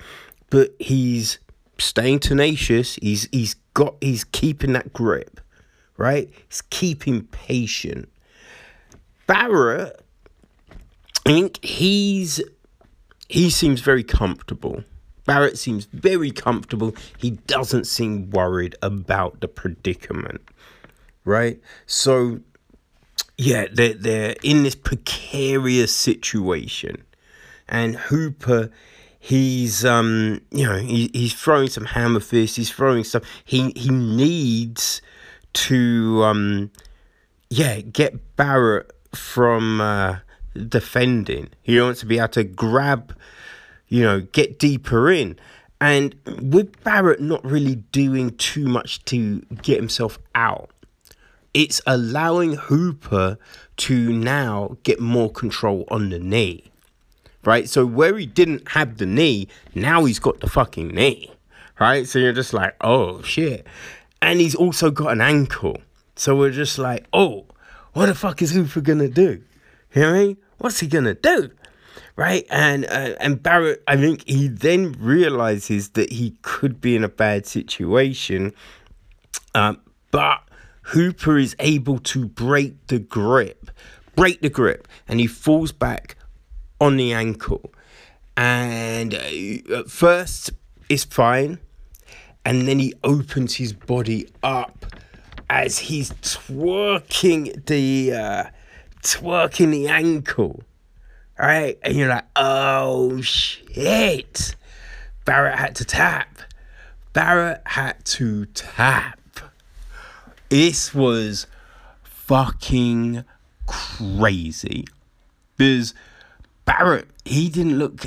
But he's staying tenacious. He's he's got he's keeping that grip, right? He's keeping patient. Barrett, I think he's he seems very comfortable. Barrett seems very comfortable. He doesn't seem worried about the predicament, right? So yeah, they're, they're in this precarious situation. And Hooper, he's, um, you know, he, he's throwing some hammer fists, he's throwing stuff. He, he needs to, um, yeah, get Barrett from uh, defending. He wants to be able to grab, you know, get deeper in. And with Barrett not really doing too much to get himself out, it's allowing Hooper to now get more control on the knee. Right? So where he didn't have the knee, now he's got the fucking knee. Right? So you're just like, oh shit. And he's also got an ankle. So we're just like, oh, what the fuck is Hooper gonna do? You know what I mean? What's he gonna do? Right? And uh, and Barrett, I think he then realizes that he could be in a bad situation. Um, but Hooper is able to break the grip, break the grip, and he falls back on the ankle. And uh, at first, it's fine. And then he opens his body up as he's torquing the uh, torquing the ankle. All right, and you're like, oh shit. Barrett had to tap. Barrett had to tap. This was fucking crazy. Because Barrett, he didn't look,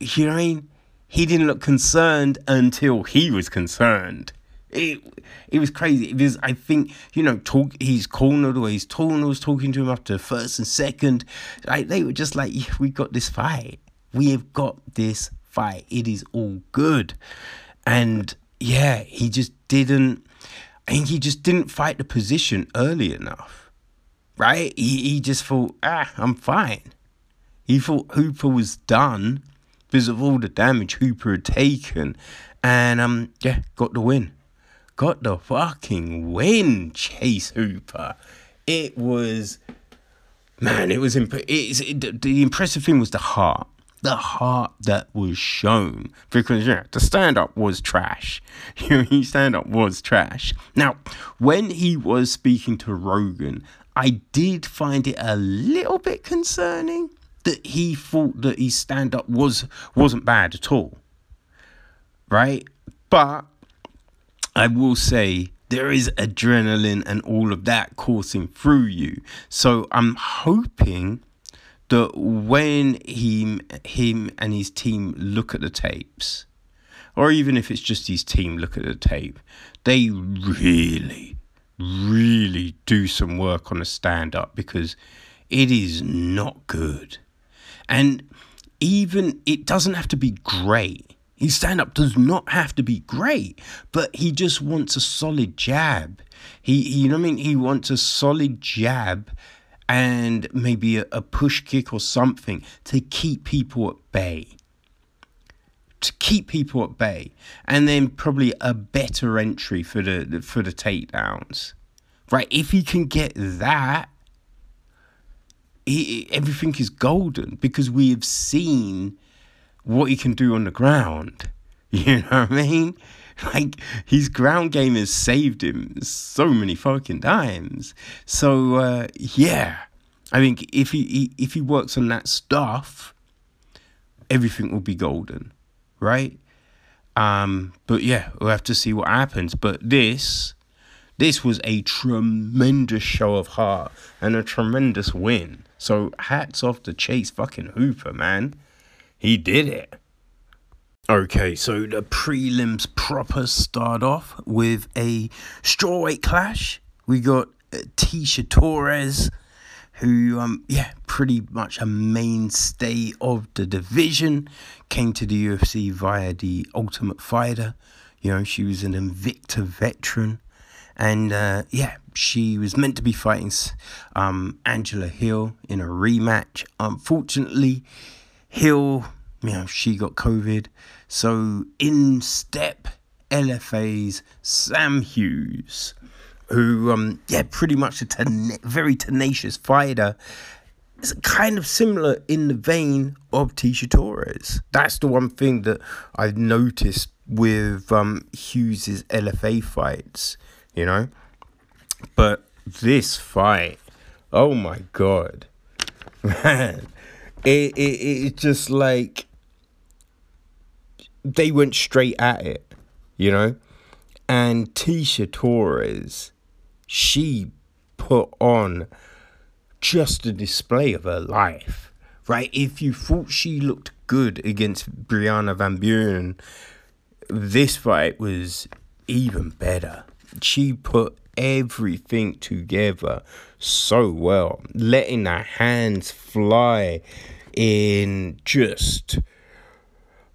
you know what I mean? He didn't look concerned until he was concerned. It, it was crazy because I think you know talk he's cornered or his corner was talking to him after first and second like they were just like yeah, we got this fight we have got this fight it is all good and yeah he just didn't I think he just didn't fight the position early enough. right? He, he just thought, ah, I'm fine. He thought Hooper was done because of all the damage Hooper had taken. And um, yeah, got the win. Got the fucking win, Chase Hooper. It was, man, it was, imp- it's, it, the impressive thing was the heart the heart that was shown because yeah, the stand up was trash. [LAUGHS] You know, stand up was trash. Now, when he was speaking to Rogan, I did find it a little bit concerning that he thought that his stand up was wasn't bad at all. Right? But I will say there is adrenaline and all of that coursing through you. So I'm hoping that when him him and his team look at the tapes, or even if it's just his team look at the tape, they really, really do some work on a stand up because it is not good. And even it doesn't have to be great. His stand up does not have to be great, but he just wants a solid jab. He, he you know what I mean? He wants a solid jab and maybe a, a push kick or something to keep people at bay. To keep people at bay, and then probably a better entry for the for the takedowns, right? If he can get that, he, everything is golden because we have seen what he can do on the ground. [LAUGHS] You know what I mean? [LAUGHS] Like his ground game has saved him so many fucking times. So uh, yeah, I think if he if he works on that stuff, everything will be golden, right? Um, but yeah, we'll have to see what happens. But this, this was a tremendous show of heart and a tremendous win. So hats off to Chase fucking Hooper, man. He did it. Okay, so the prelims proper start off with a strawweight clash. We got Tecia Torres, who, um, yeah, pretty much a mainstay of the division, came to the UFC via the Ultimate Fighter. You know, she was an Invicta veteran. And uh, yeah, she was meant to be fighting um, Angela Hill in a rematch. Unfortunately, Hill, you know, she got COVID so in step LFA's Sam Hughes, who, um, yeah, pretty much a ten- very tenacious fighter. It's kind of similar in the vein of Tecia Torres. That's the one thing that I've noticed with um, Hughes's LFA fights, you know. But this fight, oh my god, [LAUGHS] man, it, it it's just like they went straight at it, you know? And Tecia Torres, she put on just a display of her life, right? If you thought she looked good against Brianna Van Buren, this fight was even better. She put everything together so well, letting her hands fly in just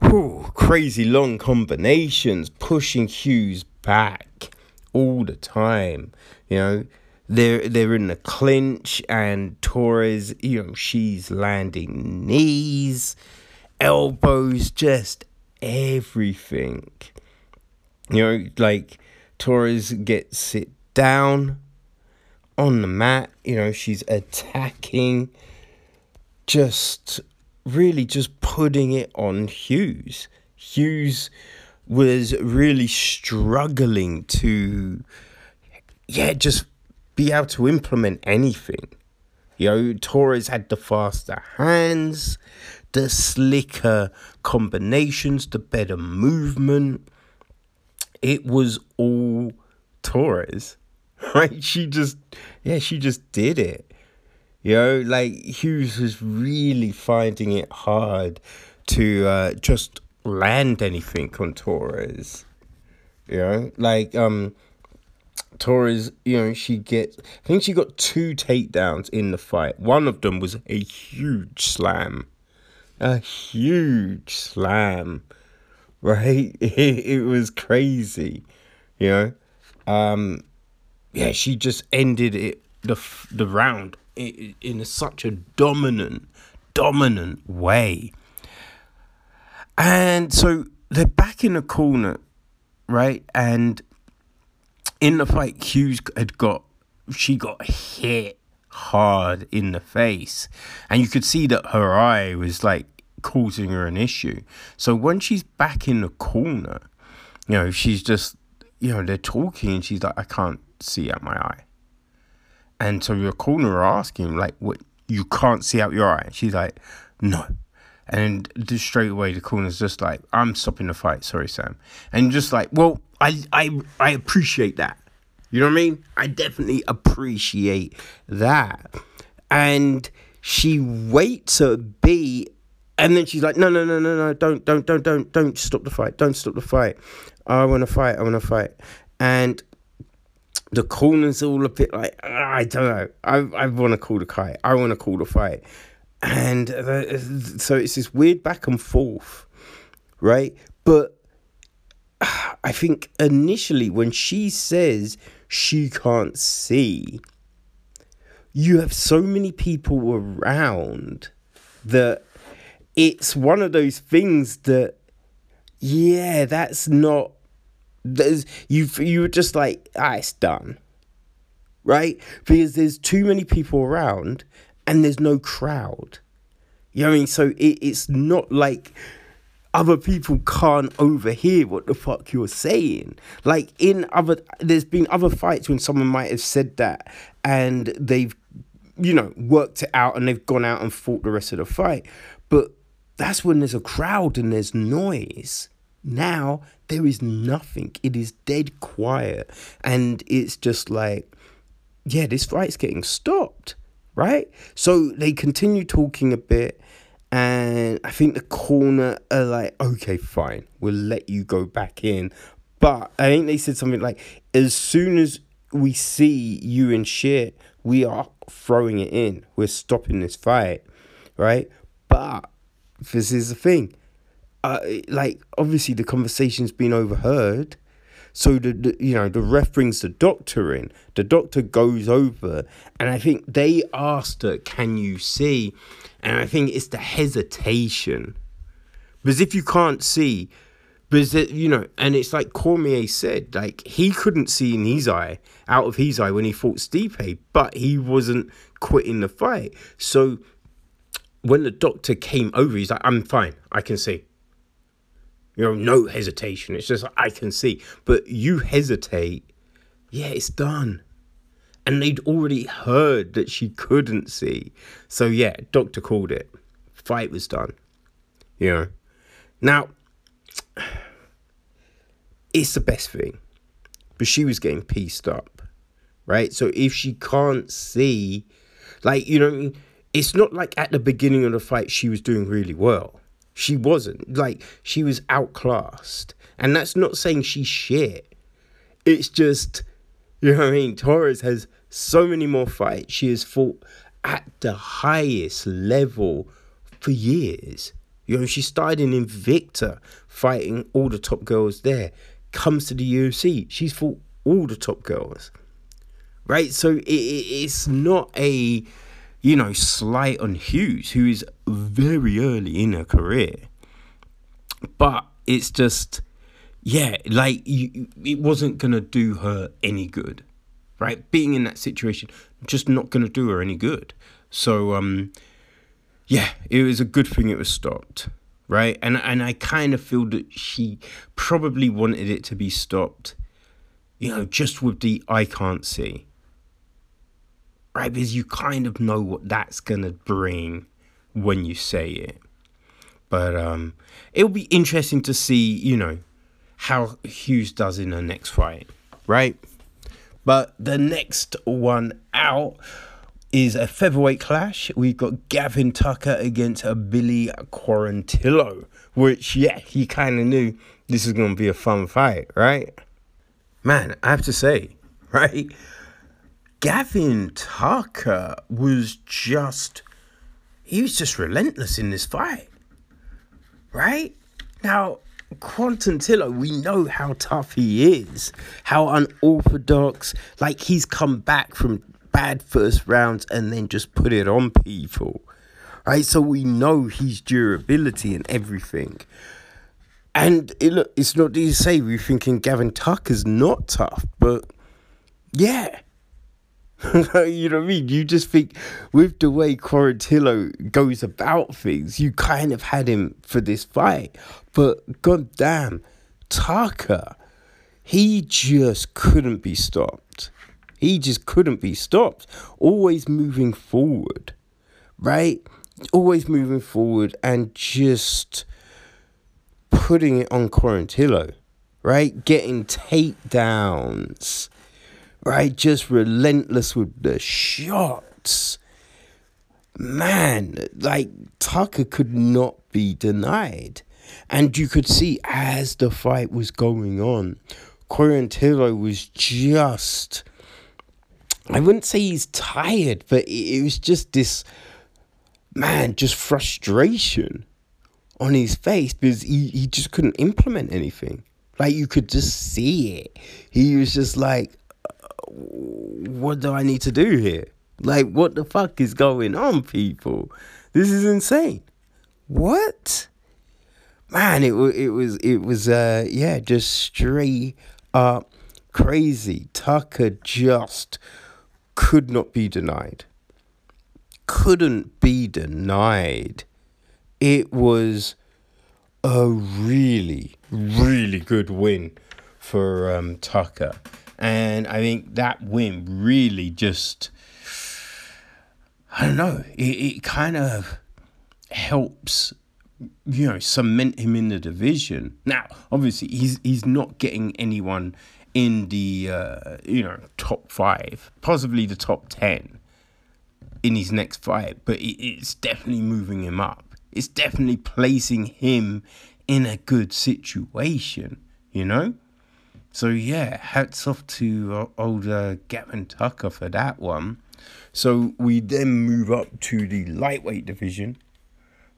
whew, crazy long combinations, pushing Hughes back all the time. You know, they're they're in the clinch, and Torres, you know, she's landing knees, elbows, just everything. You know, like Torres gets it down on the mat. You know, she's attacking. Just really just putting it on Hughes. Hughes was really struggling to, yeah, just be able to implement anything. You know, Torres had the faster hands, the slicker combinations, the better movement. It was all Torres, [LAUGHS] right? She just, yeah, she just did it. You know, like Hughes was really finding it hard to uh, just land anything on Torres. You know, like um, Torres, you know, she gets. I think she got two takedowns in the fight. One of them was a huge slam, a huge slam, right? It, [LAUGHS] it was crazy, you know. Um, yeah, she just ended it the the round in, in such a dominant, dominant way. And so they're back in the corner, right? And in the fight, Hughes had got she got hit hard in the face, and you could see that her eye was like causing her an issue. So when she's back in the corner, you know, she's just you know they're talking, and she's like, I can't see out my eye. And so the corner are asking like, what you can't see out your eye? She's like, no. And just straight away, the corner's just like, I'm stopping the fight. Sorry, Sam. And just like, well, I, I, I appreciate that. You know what I mean? I definitely appreciate that. And she waits a beat, and then she's like, no, no, no, no, no, don't, don't, don't, don't, don't stop the fight. Don't stop the fight. I want to fight. I want to fight. And the corner's all a bit like, I don't know. I, I want to call the fight. I want to call the fight and uh, so it's this weird back and forth, right? But I think initially when she says she can't see, you have so many people around that it's one of those things that, yeah, that's not. There's you. You were just like, ah, it's done, right? Because there's too many people around, and there's no crowd. You know what I mean? So it, it's not like other people can't overhear what the fuck you're saying. Like in other, there's been other fights when someone might have said that and they've, you know, worked it out and they've gone out and fought the rest of the fight. But that's when there's a crowd and there's noise. Now there is nothing. It is dead quiet. And it's just like, yeah, this fight's getting stopped right? So they continue talking a bit, and I think the corner are like, okay, fine, we'll let you go back in. But I think they said something like, as soon as we see you in shit, we are throwing it in. We're stopping this fight, right? But this is the thing. Uh, like obviously the conversation's been overheard so the, the, you know the ref brings the doctor in. The doctor goes over, and I think they asked her, "Can you see?" And I think it's the hesitation, because if you can't see, because you know, and it's like Cormier said, like he couldn't see in his eye, out of his eye when he fought Stipe, but he wasn't quitting the fight. So when the doctor came over, he's like, "I'm fine, I can see." You know, no hesitation. It's just I can see. But you hesitate. Yeah, it's done. And they'd already heard that she couldn't see. So yeah, doctor called it. Fight was done. You know. Now it's the best thing. But she was getting pieced up. Right? So if she can't see, like, you know, it's not like at the beginning of the fight she was doing really well she wasn't. Like, she was outclassed. And that's not saying she's shit. It's just, you know what I mean? Torres has so many more fights. She has fought at the highest level for years. You know, she started in Invicta fighting all the top girls there. Comes to the UFC, she's fought all the top girls. Right? So it, it, it's not a you know, slight on Hughes, who is very early in her career. But it's just, yeah, like you, it wasn't gonna do her any good, right? Being in that situation, just not gonna do her any good. So, um, yeah, it was a good thing it was stopped, right? And and I kind of feel that she probably wanted it to be stopped, you know, just with the I can't see right? Because you kind of know what that's gonna bring when you say it. But um, it'll be interesting to see, you know, how Hughes does in her next fight, right? But the next one out is a featherweight clash. We've got Gavin Tucker against a Billy Quarantillo, which, yeah, he kind of knew this is going to be a fun fight, right? Man, I have to say, [LAUGHS] right? Gavin Tucker was just, he was just relentless in this fight, right? Now, Quarantillo, we know how tough he is, how unorthodox, like he's come back from bad first rounds and then just put it on people. Right? So we know his durability and everything. And it, look, it's not to say we're thinking Gavin Tucker's not tough, but yeah. [LAUGHS] you know what I mean? You just think with the way Quarantillo goes about things, you kind of had him for this fight. But goddamn, Tucker, he just couldn't be stopped. He just couldn't be stopped. Always moving forward, right? Always moving forward and just putting it on Quarantillo, right? Getting takedowns, right? Just relentless with the shots. Man, like Tucker could not be denied. And you could see as the fight was going on, Quarantillo was just. I wouldn't say he's tired, but it was just this man, just frustration on his face because he, he just couldn't implement anything. Like you could just see it. He was just like, what do I need to do here? Like, what the fuck is going on, people? This is insane. What? Man, it was it was it was uh yeah, just straight up crazy. Tucker just could not be denied. Couldn't be denied it was a really, really good win for um, Tucker. And I think that win really just, I don't know, it, it kind of helps, you know, cement him in the division. Now, obviously, he's, he's not getting anyone in the, uh, you know, top five, possibly the top 10 in his next fight, but it, it's definitely moving him up it's definitely placing him in a good situation, you know? So yeah, hats off to old uh, Gavin Tucker for that one. So we then move up to the lightweight division,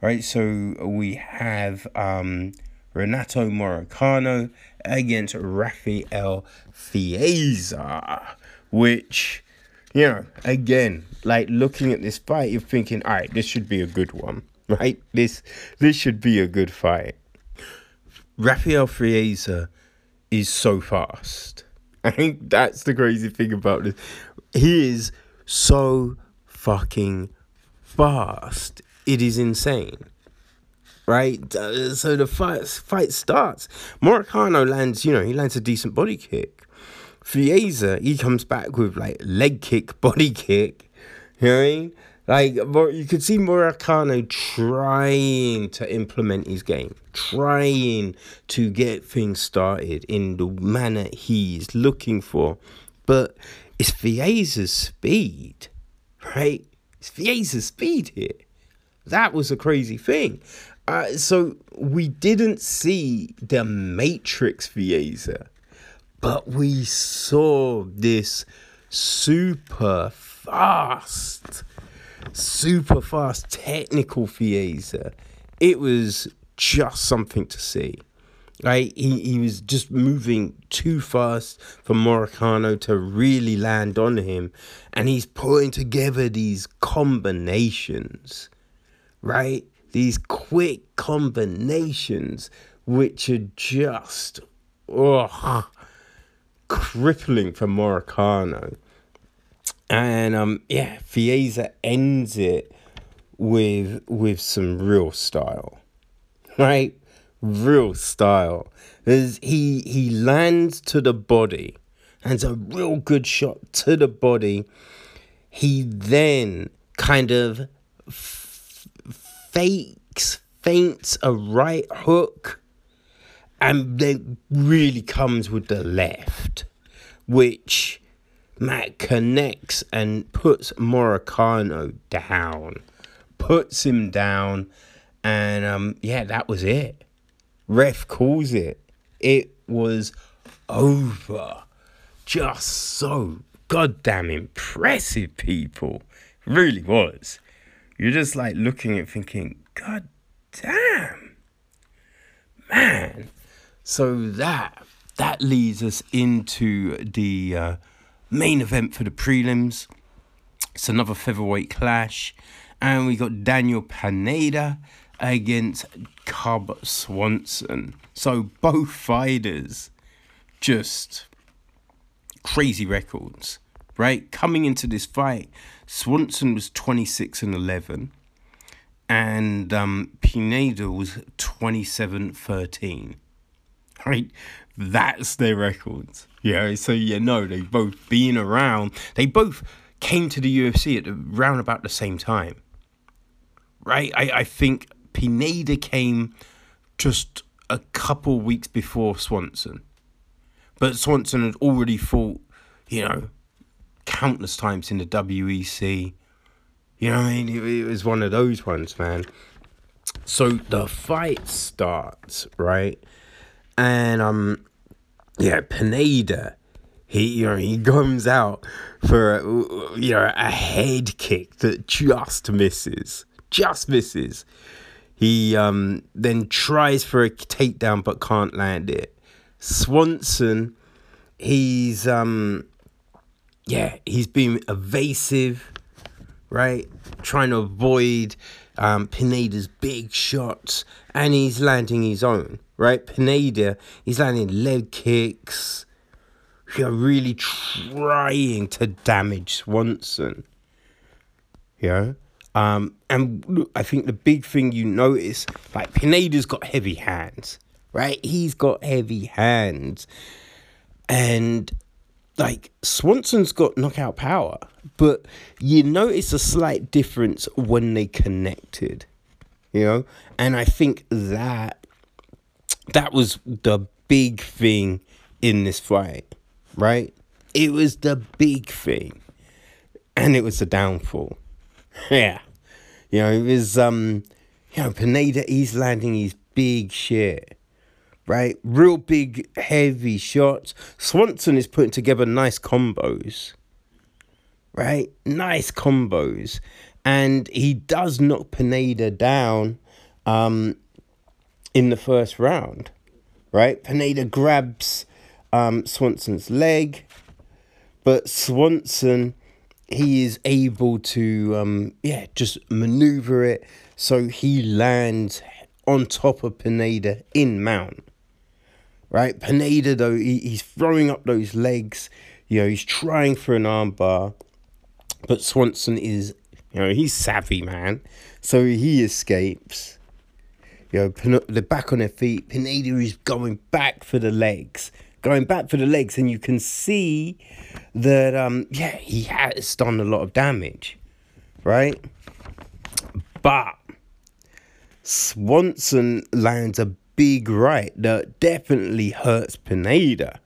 right? So we have um, Renato Moicano against Rafael Fiziev, which, you know, again, like looking at this fight, you're thinking, all right, this should be a good one [LAUGHS] right? This this should be a good fight. Rafael Fiziev is so fast. [LAUGHS] I think that's the crazy thing about this. He is so fucking fast. It is insane. Right? Uh, so the fight fight starts. Moicano lands, you know, he lands a decent body kick. Fiziev, he comes back with like leg kick, [LAUGHS] body kick. You know what I mean? Like you could see Moicano trying to implement his game, trying to get things started in the manner he's looking for, but it's Fiziev's speed, right? It's Fiziev's speed here. That was a crazy thing. Uh, so we didn't see the Matrix Fiziev, but we saw this super fast super fast, technical Fiziev. It was just something to see. Right? He, he was just moving too fast for Moicano to really land on him. And he's putting together these combinations, right? These quick combinations, which are just oh, crippling for Moicano. And um, yeah, Fiziev ends it with with some real style, right? Real style. There's, he he lands to the body, and a real good shot to the body. He then kind of f- fakes, feints a right hook, and then really comes with the left, which Matt connects and puts Moicano down, puts him down, and um, yeah, that was it. Ref calls it. It was over. Just so goddamn impressive, people. really was. You're just like looking at thinking, God damn. Man. So that that leads us into the uh, main event for the prelims. It's another featherweight clash. And we got Daniel Pineda against Cub Swanson. So both fighters just crazy records, right? Coming into this fight, Swanson was 26 and 11 and um, Pineda was 27 13. Right? That's their records. Yeah, so you know, they've both been around. They both came to the UFC at around about the same time. Right? I, I think Pineda came just a couple weeks before Swanson. But Swanson had already fought, you know, countless times in the WEC you know I mean? It, it was one of those ones, man. So the fight starts, right? And um yeah, Pineda, he you know, he comes out for a, you know, a head kick that just misses. Just misses. He um then tries for a takedown but can't land it. Swanson, he's um yeah, he's been evasive right? Trying to avoid um, Pineda's big shots, and he's landing his own, right? Pineda, he's landing leg kicks. You're really trying to damage Swanson. Yeah. Um, and I think the big thing you notice, like Pineda's got heavy hands, right? He's got heavy hands. And like Swanson's got knockout power, but you notice a slight difference when they connected, you know, and I think that that was the big thing in this fight, right? It was the big thing, and it was the downfall. [LAUGHS] Yeah, you know, it was um, you know, Pineda. He's landing his big shit right? Real big, heavy shots. Swanson is putting together nice combos, right? Nice combos. And he does knock Pineda down um, in the first round, right? Pineda grabs um, Swanson's leg, but Swanson, he is able to, um, yeah, just maneuver it so he lands on top of Pineda in mount right? Pineda, though, he, he's throwing up those legs. You know, he's trying for an armbar. But Swanson is, you know, he's savvy, man. So he escapes. You know, they're back on their feet. Pineda is going back for the legs. Going back for the legs. And you can see that, um, yeah, he has done a lot of damage. Right? But Swanson lands a big right that definitely hurts Pineda,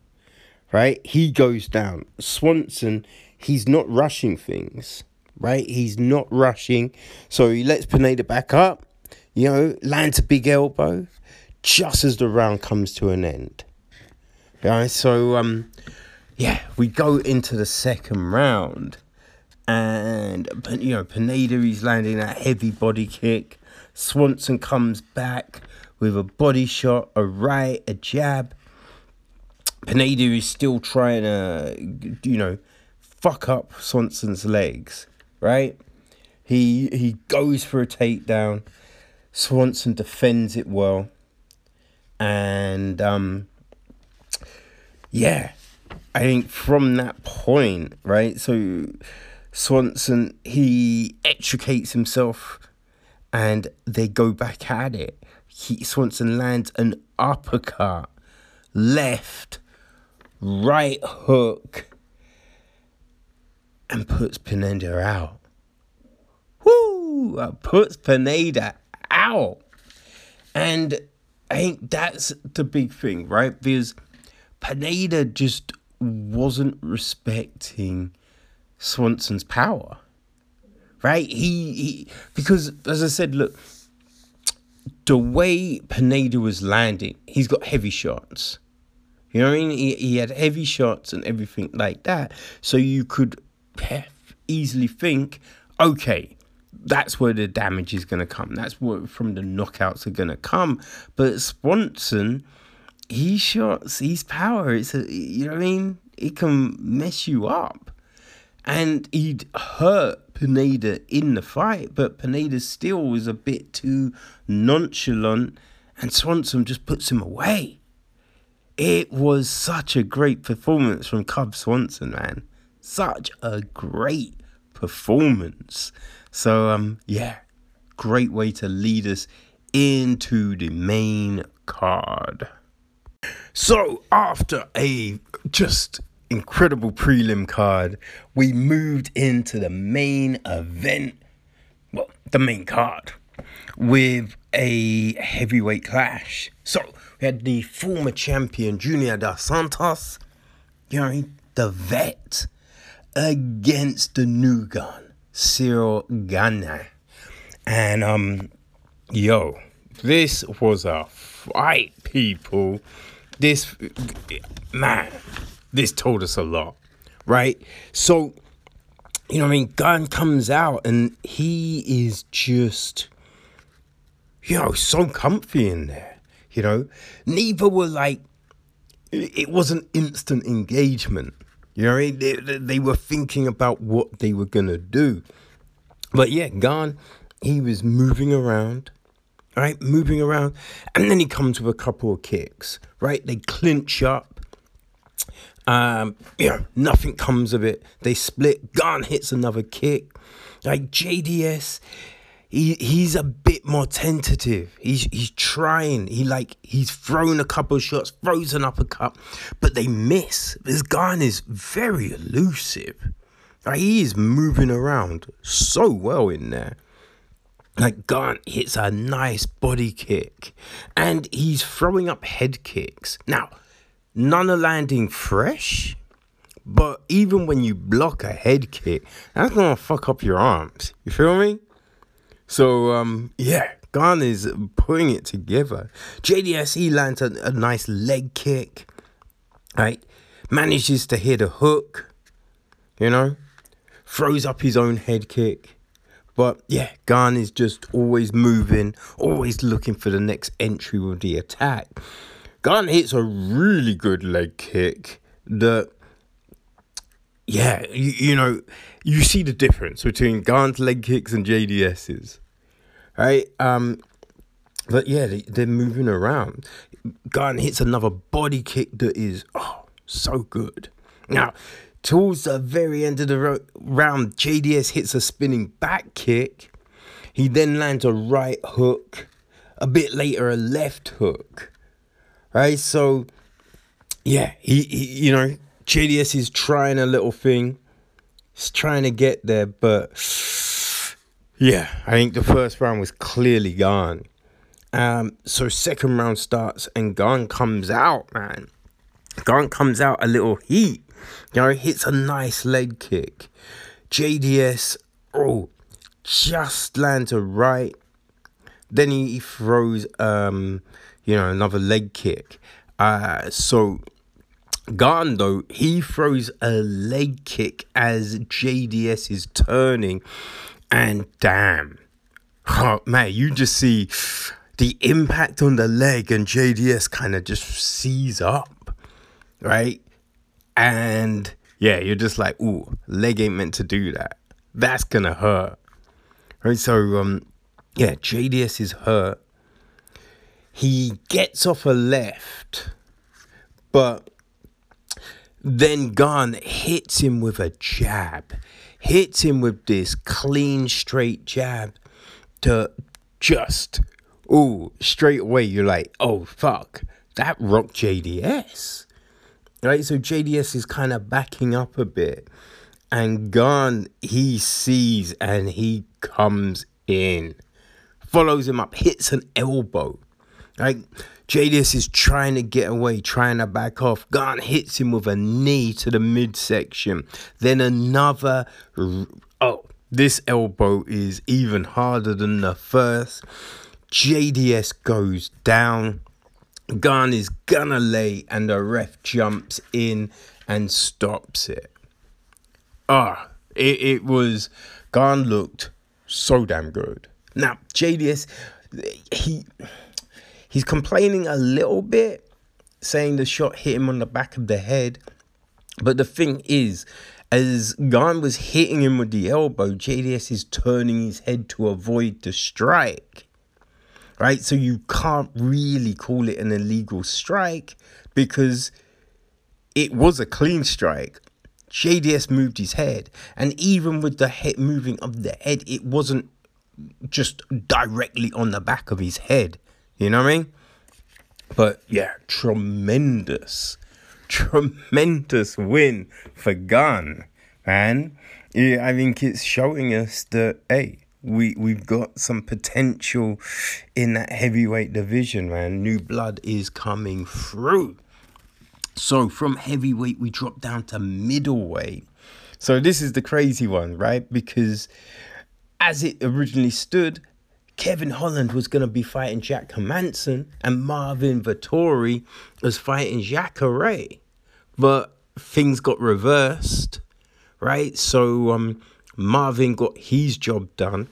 right? He goes down. Swanson, he's not rushing things, right? He's not rushing. So he lets Pineda back up, you know, lands a big elbow just as the round comes to an end. Yeah, so um yeah, we go into the second round and you know, Pineda is landing that heavy body kick. Swanson comes back with a body shot, a right, a jab. Pineda is still trying to, you know, fuck up Swanson's legs, right? He he goes for a takedown. Swanson defends it well. And um yeah, I think from that point, right? So Swanson he extricates himself and they go back at it he, Swanson lands an uppercut, left, right hook, and puts Pineda out. Woo! Puts Pineda out. And I think that's the big thing, right? Because Pineda just wasn't respecting Swanson's power, right? He, he because as I said, look, the way Pineda was landing, he's got heavy shots. You know what I mean? He, he had heavy shots and everything like that. So you could easily think, okay, that's where the damage is going to come. That's where from the knockouts are going to come. But Swanson, he shots, he's power. It's a, you know what I mean? It can mess you up. and he'd hurt Pineda in the fight, but Pineda still was a bit too nonchalant, and Swanson just puts him away. It was such a great performance from Cub Swanson, man. Such a great performance. So, um, yeah, great way to lead us into the main card. So, after a just incredible prelim card, we moved into the main event, well, the main card, with a heavyweight clash. So, we had the former champion Junior Dos Santos, you know, the vet, against the new gun, Ciryl Gane, And, um, yo, this was a fight, people. This, man, this told us a lot, right? So, you know, I mean, Gane comes out and he is just, you know, so comfy in there. You know, neither were like, it wasn't instant engagement. You know, I mean? they, they were thinking about what they were gonna do. But yeah, Gane, he was moving around, right? Moving around, and then he comes with a couple of kicks, right? They clinch up. Um, yeah, nothing comes of it. They split. Gane hits another kick. Like JDS, he he's a bit more tentative. He's he's trying. He like he's thrown a couple of shots, throws an uppercut, but they miss. This Gane is very elusive. Like he is moving around so well in there. Like Gane hits a nice body kick, and he's throwing up head kicks. Now none are landing fresh. But even when you block a head kick, that's gonna fuck up your arms. You feel me? So um, yeah, Gane is putting it together. JDS lands a, a nice leg kick, right? Manages to hit a hook, you know, throws up his own head kick. But yeah, Gane is just always moving, always looking for the next entry with the attack. Gane hits a really good leg kick that, yeah, you, you know, you see the difference between Gane's leg kicks and JDS's, right? Um, but yeah, they, they're moving around. Gane hits another body kick that is, oh, so good. Now, towards the very end of the ro- round, JDS hits a spinning back kick. He then lands a right hook. A bit later, a left hook right? So, yeah, he, he you know, JDS is trying a little thing. He's trying to get there, but yeah, I think the first round was clearly gone. Um, so second round starts and Gane comes out, man. Gane comes out a little heat. You know, hits a nice leg kick. JDS, oh, just lands a right. Then he throws um you know, another leg kick. Uh, so though, he throws a leg kick as JDS is turning, and damn, oh, man, you just see the impact on the leg, and JDS kind of just sees up, right? And yeah, you're just like, ooh, leg ain't meant to do that. That's gonna hurt, right? So um, yeah, JDS is hurt he gets off a left, but then Gane hits him with a jab, hits him with this clean, straight jab to just, oh, straight away you're like, oh, fuck, that rocked JDS. Right, so JDS is kind of backing up a bit, and Gane, he sees and he comes in, follows him up, hits an elbow, like JDS is trying to get away, trying to back off. Gane hits him with a knee to the midsection. Then another. Oh, this elbow is even harder than the first. JDS goes down. Gane is gonna lay, and the ref jumps in and stops it. Ah, it, it was. Gane looked so damn good. Now, JDS, he He's complaining a little bit, saying the shot hit him on the back of the head. But the thing is, as Gane was hitting him with the elbow, JDS is turning his head to avoid the strike. Right? So you can't really call it an illegal strike because it was a clean strike. JDS moved his head, and even with the head moving of the head, it wasn't just directly on the back of his head. You know what I mean? But yeah, tremendous, tremendous win for Gane, man. Yeah, I think it's showing us that hey, we we've got some potential in that heavyweight division, man. New blood is coming through. So from heavyweight, we drop down to middleweight. So this is the crazy one, right? Because as it originally stood, Kevin Holland was going to be fighting Jack Hermansson and Marvin Vettori was fighting Jacare. But things got reversed, right? So um, Marvin got his job done.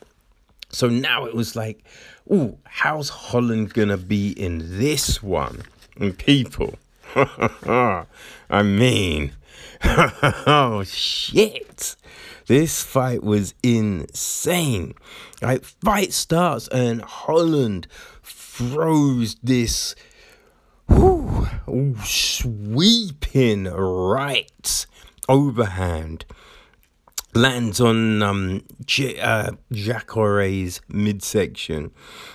So now it was like, oh, how's Holland going to be in this one? And people, [LAUGHS] I mean, [LAUGHS] oh shit. This fight was insane. Right, fight starts and Holland throws this whew, sweeping right overhand lands on um, J- uh, Jacare's midsection.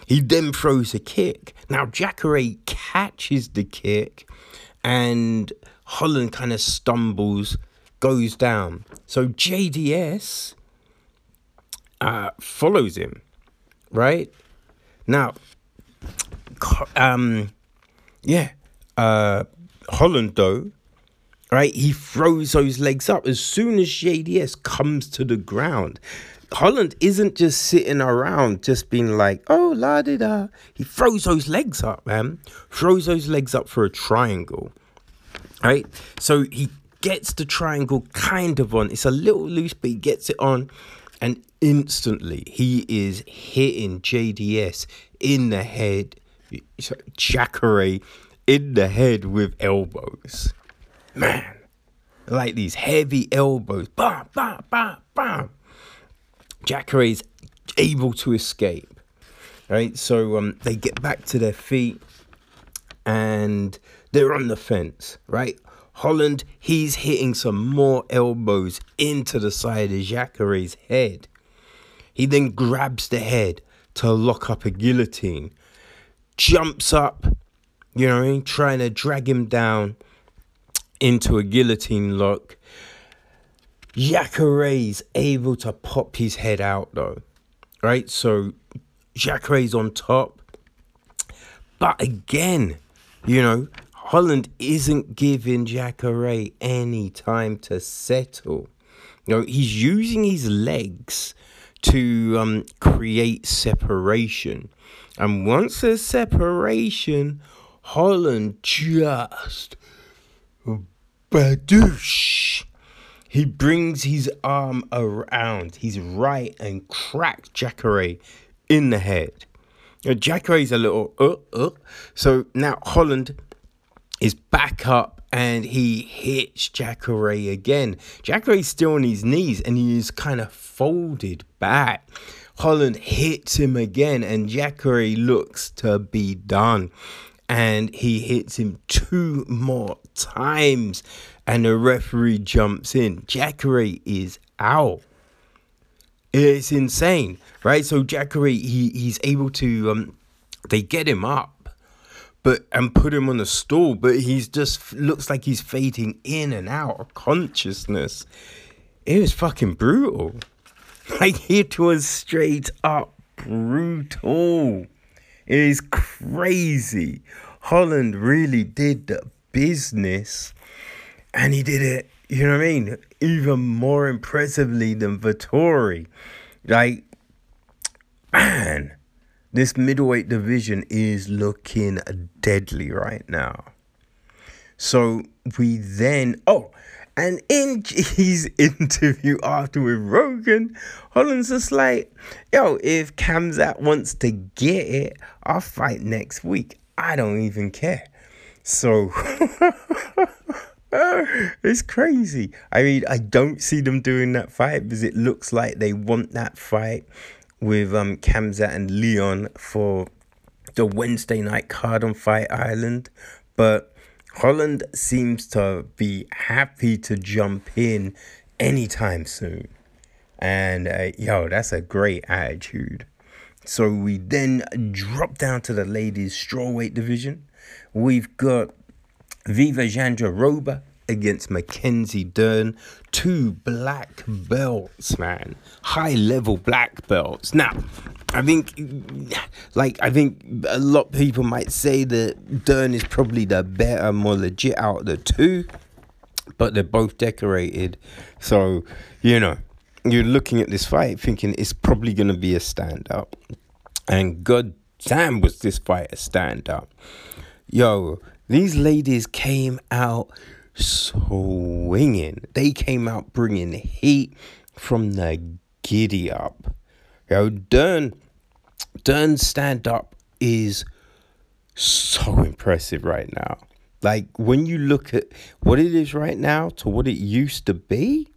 He then throws a kick. Now Jacare catches the kick and Holland kind of stumbles, goes down. So JDS uh, follows him, right? Now, um, yeah, uh, Holland though, right? He throws those legs up as soon as JDS comes to the ground. Holland isn't just sitting around, just being like, oh, la di da. He throws those legs up, man. Throws those legs up for a triangle, right? So he gets the triangle kind of on. It's a little loose, but he gets it on. And instantly, he is hitting JDS in the head, Jacare in the head with elbows. Man, like these heavy elbows. Bam, bam, bam, bam. Jacare is able to escape. Right? So um, they get back to their feet and they're on the fence, right? Holland, he's hitting some more elbows into the side of Jacare's head. He then grabs the head to lock up a guillotine, jumps up, you know trying to drag him down into a guillotine lock. Jacare's able to pop his head out though, right? So Jacare's on top. But again, you know, Holland isn't giving Jacare any time to settle. You know, he's using his legs to um, create separation. And once there's separation, Holland just badoosh. He brings his arm around his right and cracks Jacare in the head. Jacare's a little uh uh. So now Holland is back up and he hits Jacare again. Jacare's still on his knees and he is kind of folded back. Holland hits him again and Jacare looks to be done. And he hits him two more times and the referee jumps in. Jacare is out. It's insane, right? So Jacare, he, he's able to, um, they get him up but and put him on the stool, but he's just looks like he's fading in and out of consciousness. It was fucking brutal. [LAUGHS] Like it was straight up brutal. It is crazy. Holland really did the business, and he did it. You know what I mean? Even more impressively than Vettori. Like, man, this middleweight division is looking deadly right now. So we then, oh, and in his [LAUGHS] interview after with Rogan, Holland's just like, yo, if Khamzat wants to get it, I'll fight next week. I don't even care. So [LAUGHS] it's crazy. I mean, I don't see them doing that fight because it looks like they want that fight with um Khamzat and Leon for the Wednesday night card on Fight Island, but Holland seems to be happy to jump in anytime soon. And uh, yo, that's a great attitude. So we then drop down to the ladies' strawweight division. We've got Virna Jandiroba against Mackenzie Dern. Two black belts, man. High level black belts. Now, I think, like, I think a lot of people might say that Dern is probably the better, more legit out of the two, but they're both decorated. So, you know, you're looking at this fight thinking it's probably going to be a stand up. And god damn, was this fight a stand up. Yo, these ladies came out swinging. They came out bringing heat from the giddy up. Yo, Dern, Dern's stand up is so impressive right now. Like when you look at what it is right now to what it used to be,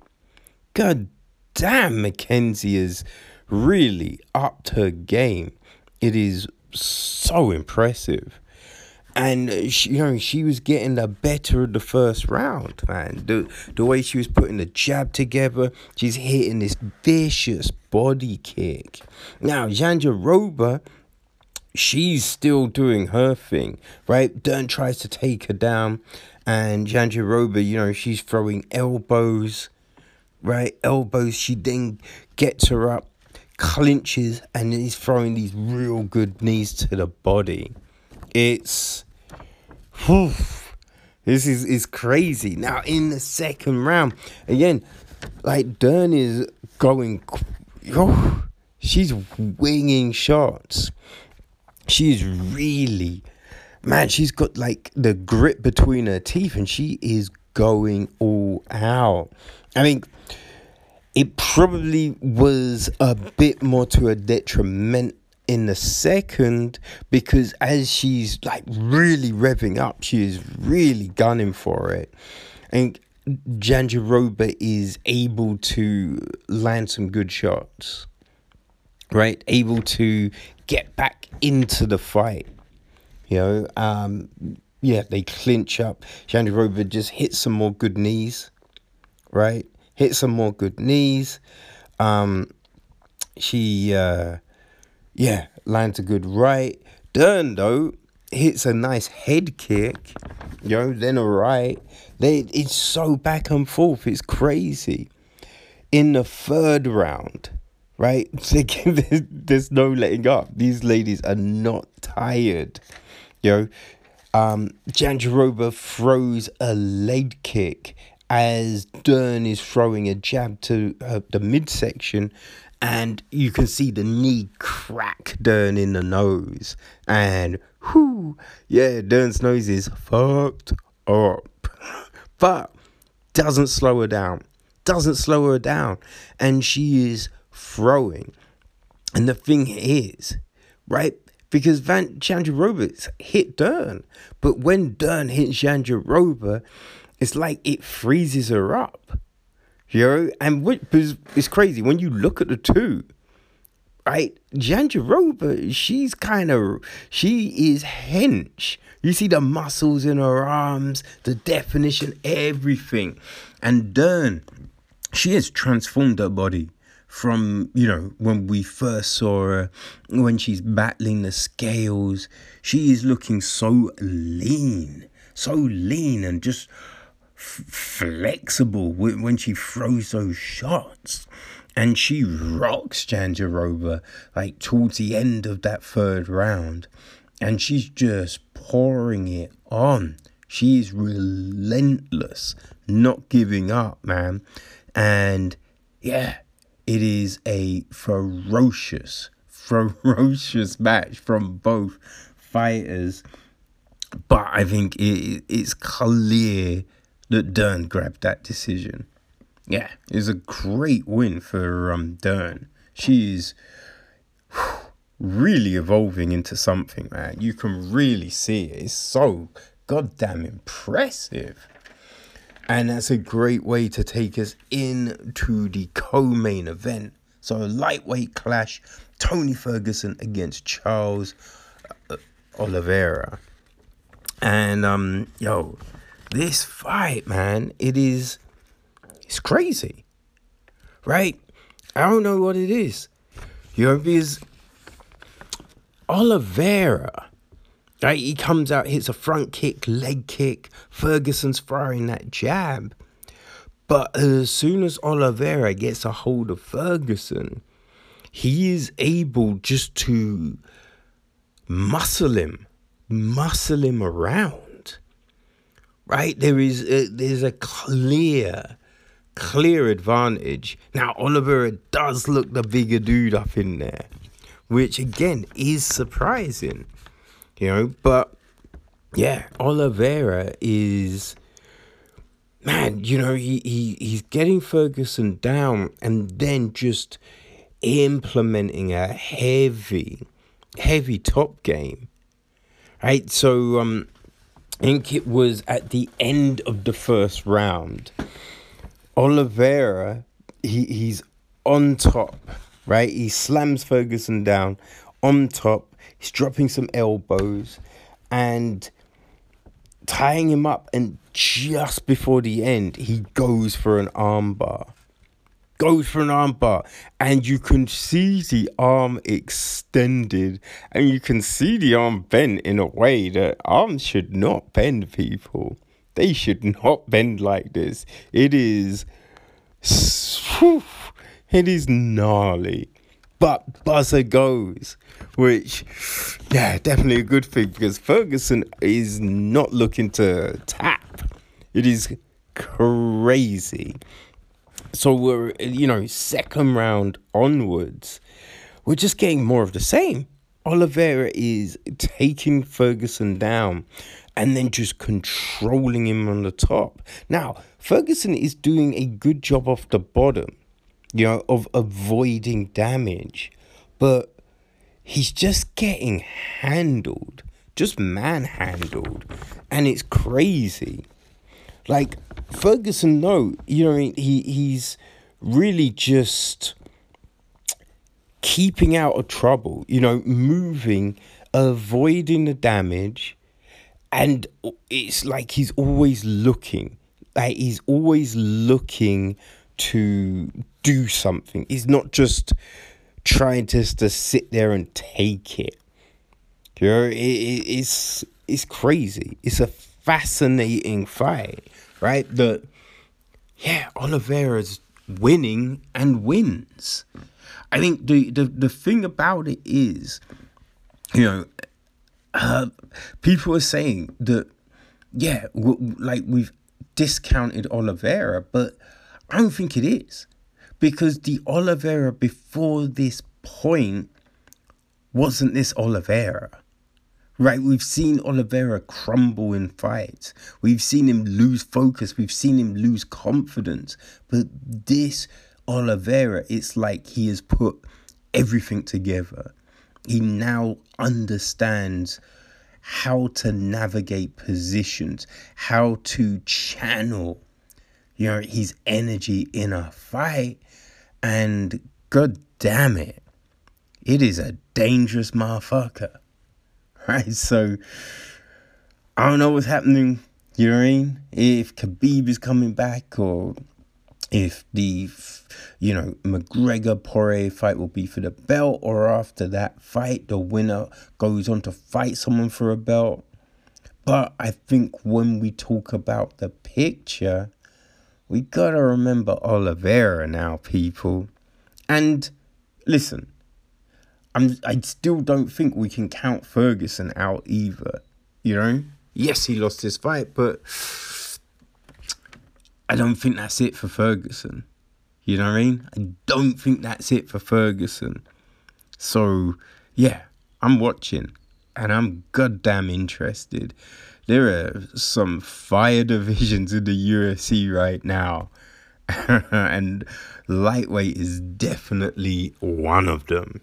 god damn, Mackenzie is really upped her game. It is so impressive. And she, you know she was getting the better of the first round, man. The the way she was putting the jab together, she's hitting this vicious body kick. Now Jandiroba, she's still doing her thing, right? Dern tries to take her down, and Jandiroba, you know, she's throwing elbows, right? Elbows. She then gets her up, clinches, and he's throwing these real good knees to the body. It's whew, this is is crazy. Now in the second round, again, like Dern is going, oh, she's winging shots. She's really, man. She's got like the grip between her teeth, and she is going all out. I mean, it probably was a bit more to a detriment in the second because as she's like really revving up, she is really gunning for it. And Jandiroba is able to land some good shots, right? Able to get back into the fight. You know, um, yeah, they clinch up. Jandiroba just hits some more good knees, right? Hit some more good knees. Um, she uh, yeah, lands a good right. Dern though hits a nice head kick, yo. then a right. They it's so back and forth. It's crazy. In the third round, right? [LAUGHS] there's, there's no letting up. These ladies are not tired. yo. um, Jandiroba throws a leg kick as Dern is throwing a jab to uh, the midsection and you can see the knee crack Dern in the nose. And whoo, yeah, Dern's nose is fucked up. But doesn't slow her down. Doesn't slow her down. And she is throwing. And the thing is, right? Because Virna Jandiroba hit Dern. But when Dern hits Chandra Jandiroba, it's like it freezes her up. You know, and what, it's crazy when you look at the two, right? Jandiroba, she's kind of, she is hench. You see the muscles in her arms, the definition, everything. And Dern, she has transformed her body from, you know, when we first saw her, when she's battling the scales. She is looking so lean, so lean and just flexible when she throws those shots. And she rocks Jandiroba like towards the end of that third round. And she's just pouring it on. She's relentless, not giving up, man. And yeah, it is a ferocious, [LAUGHS] ferocious match from both fighters. But I think it, it's clear that Dern grabbed that decision. Yeah, it was a great win for um, Dern. She's really evolving into something, man. You can really see it. It's so goddamn impressive. And that's a great way to take us into the co main event. So, a lightweight clash Tony Ferguson against Charles uh, Oliveira. And, um, yo, this fight, man, it is, it's crazy, right? I don't know what it is. You know, because Oliveira, right? He comes out, hits a front kick, leg kick. Ferguson's firing that jab. But as soon as Oliveira gets a hold of Ferguson, he is able just to muscle him, muscle him around. Right? There is a, there's a clear, clear advantage. Now Oliveira does look the bigger dude up in there, which again is surprising. You know, but yeah, Oliveira is man, you know, he, he he's getting Ferguson down and then just implementing a heavy, heavy top game. Right? So um I think it was at the end of the first round. Oliveira, he, he's on top, right? He slams Ferguson down on top. He's dropping some elbows and tying him up. And just before the end, he goes for an armbar goes for an armbar, and you can see the arm extended, and you can see the arm bent in a way that arms should not bend, people. They should not bend like this. It is, it is gnarly. But buzzer goes, which, yeah, definitely a good thing because Ferguson is not looking to tap. It is crazy. So we're, you know, second round onwards, we're just getting more of the same. Oliveira is taking Ferguson down and then just controlling him on the top. Now, Ferguson is doing a good job off the bottom, you know, of avoiding damage, but he's just getting handled, just manhandled, and it's crazy. Like Ferguson, no, you know, he he's really just keeping out of trouble. You know, moving, avoiding the damage, and it's like he's always looking. Like he's always looking to do something. He's not just trying just to sit there and take it. You know, it, it, it's it's crazy. It's a fascinating fight, right? The yeah, Oliveira's winning and wins. I think the the, the thing about it is, you know, uh, people are saying that yeah, w- like we've discounted Oliveira, but I don't think it is because the Oliveira before this point wasn't this Oliveira. Right, we've seen Oliveira crumble in fights. We've seen him lose focus. We've seen him lose confidence. But this Oliveira, it's like he has put everything together. He now understands how to navigate positions, how to channel, you know, his energy in a fight. And god damn it, it is a dangerous motherfucker. [LAUGHS] right? So I don't know what's happening. You know what I mean? If Khabib is coming back, or if the you know McGregor Poirier fight will be for the belt, or after that fight, the winner goes on to fight someone for a belt. But I think when we talk about the picture, we gotta remember Oliveira now, people. And listen, I'm I still don't think we can count Ferguson out either. You know? Yes, he lost his fight, but I don't think that's it for Ferguson. You know what I mean? I don't think that's it for Ferguson. So, yeah, I'm watching and I'm goddamn interested. There are some fire [LAUGHS] divisions in the UFC right now. [LAUGHS] and lightweight is definitely one of them.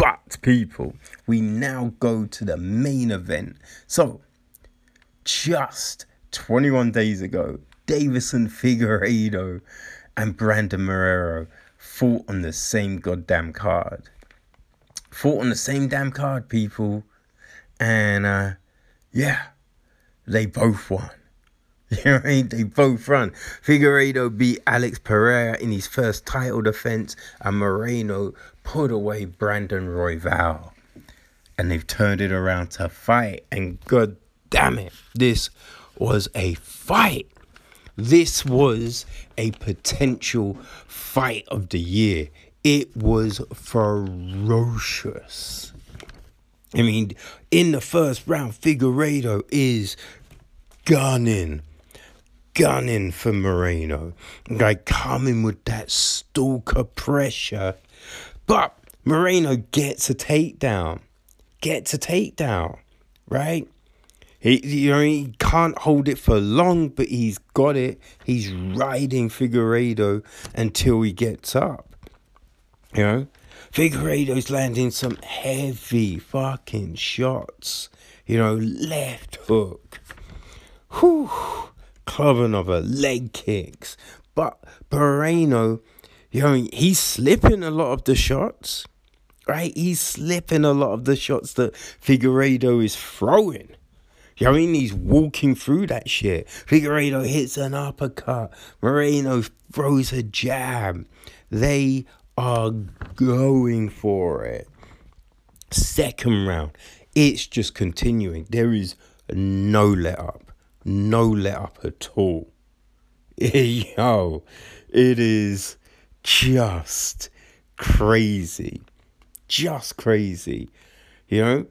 But, people, we now go to the main event. So, just 21 days ago, Deiveson Figueiredo and Brandon Moreno fought on the same goddamn card. Fought on the same damn card, people. And uh, yeah, they both won. [LAUGHS] You know what I mean? They both run. Figueiredo beat Alex Perez in his first title defense, and Moreno put away Brandon Royval. And they've turned it around to fight. And god damn it, this was a fight. This was a potential fight of the year. It was ferocious. I mean, in the first round, Figueiredo is gunning, gunning for Moreno, like coming with that stalker pressure. But Moreno gets a takedown, gets a takedown, right? He, you know, he can't hold it for long, but he's got it. He's riding Figueiredo until he gets up. You know, Figueiredo's landing some heavy fucking shots. You know, left hook. Whew. Clubbing of a leg kicks. But Moreno, you know, he's slipping a lot of the shots. Right? He's slipping a lot of the shots that Figueiredo is throwing. You know I mean? He's walking through that shit. Figueiredo hits an uppercut. Moreno throws a jab. They are going for it. Second round, it's just continuing. There is no let up, no let up at all. [LAUGHS] Yo, it is just crazy, just crazy. You know,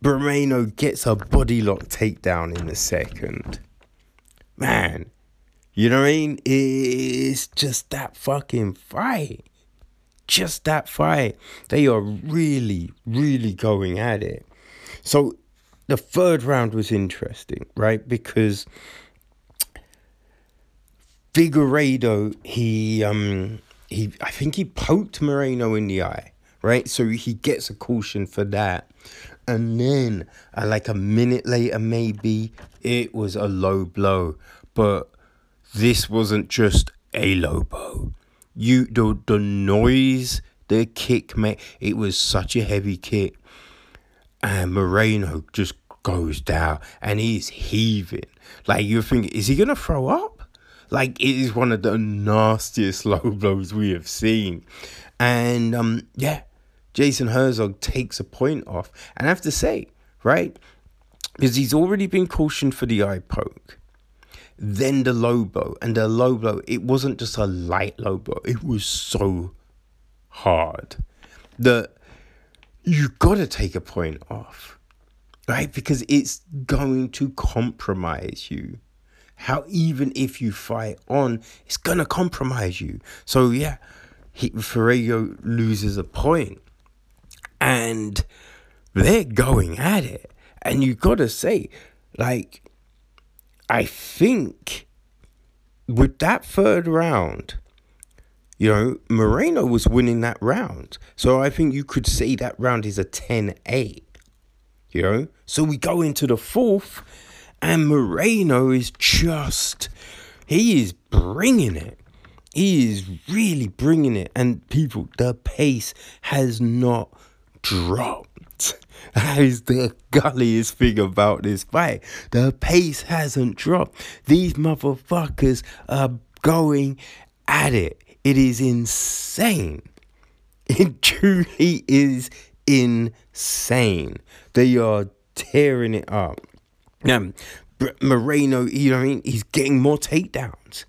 Moreno gets a body lock takedown in the second. Man, you know what I mean? It's just that fucking fight just that fight. They are really, really going at it. So the third round was interesting, right? Because Figueiredo, he um he I think he poked Moreno in the eye, right? So he gets a caution for that. And then uh, like a minute later maybe it was a low blow, but this wasn't just a low blow. You the the noise the kick mate it was such a heavy kick. And Moreno just goes down and he's heaving. Like you're thinking is he gonna throw up like it is one of the nastiest [LAUGHS] low blows we have seen and um yeah Jason Herzog takes a point off and I have to say right because he's already been cautioned for the eye poke then the low blow. And the low blow, it wasn't just a light low blow, it was so hard that you gotta take a point off, right? Because it's going to compromise you. How even if you fight on, it's gonna compromise you. So yeah, he, Figueiredo loses a point, and they're going at it, and you gotta say, like, I think with that third round, you know, Moreno was winning that round. So I think you could say that round is a 10 8. You know? So we go into the fourth, and Moreno is just, he is bringing it. He is really bringing it. And people, the pace has not dropped. [LAUGHS] That is the gulliest thing about this fight. The pace hasn't dropped. These motherfuckers are going at it. It is insane. It [LAUGHS] truly is insane. They are tearing it up. Now, Moreno, you know I mean? He's getting more takedowns.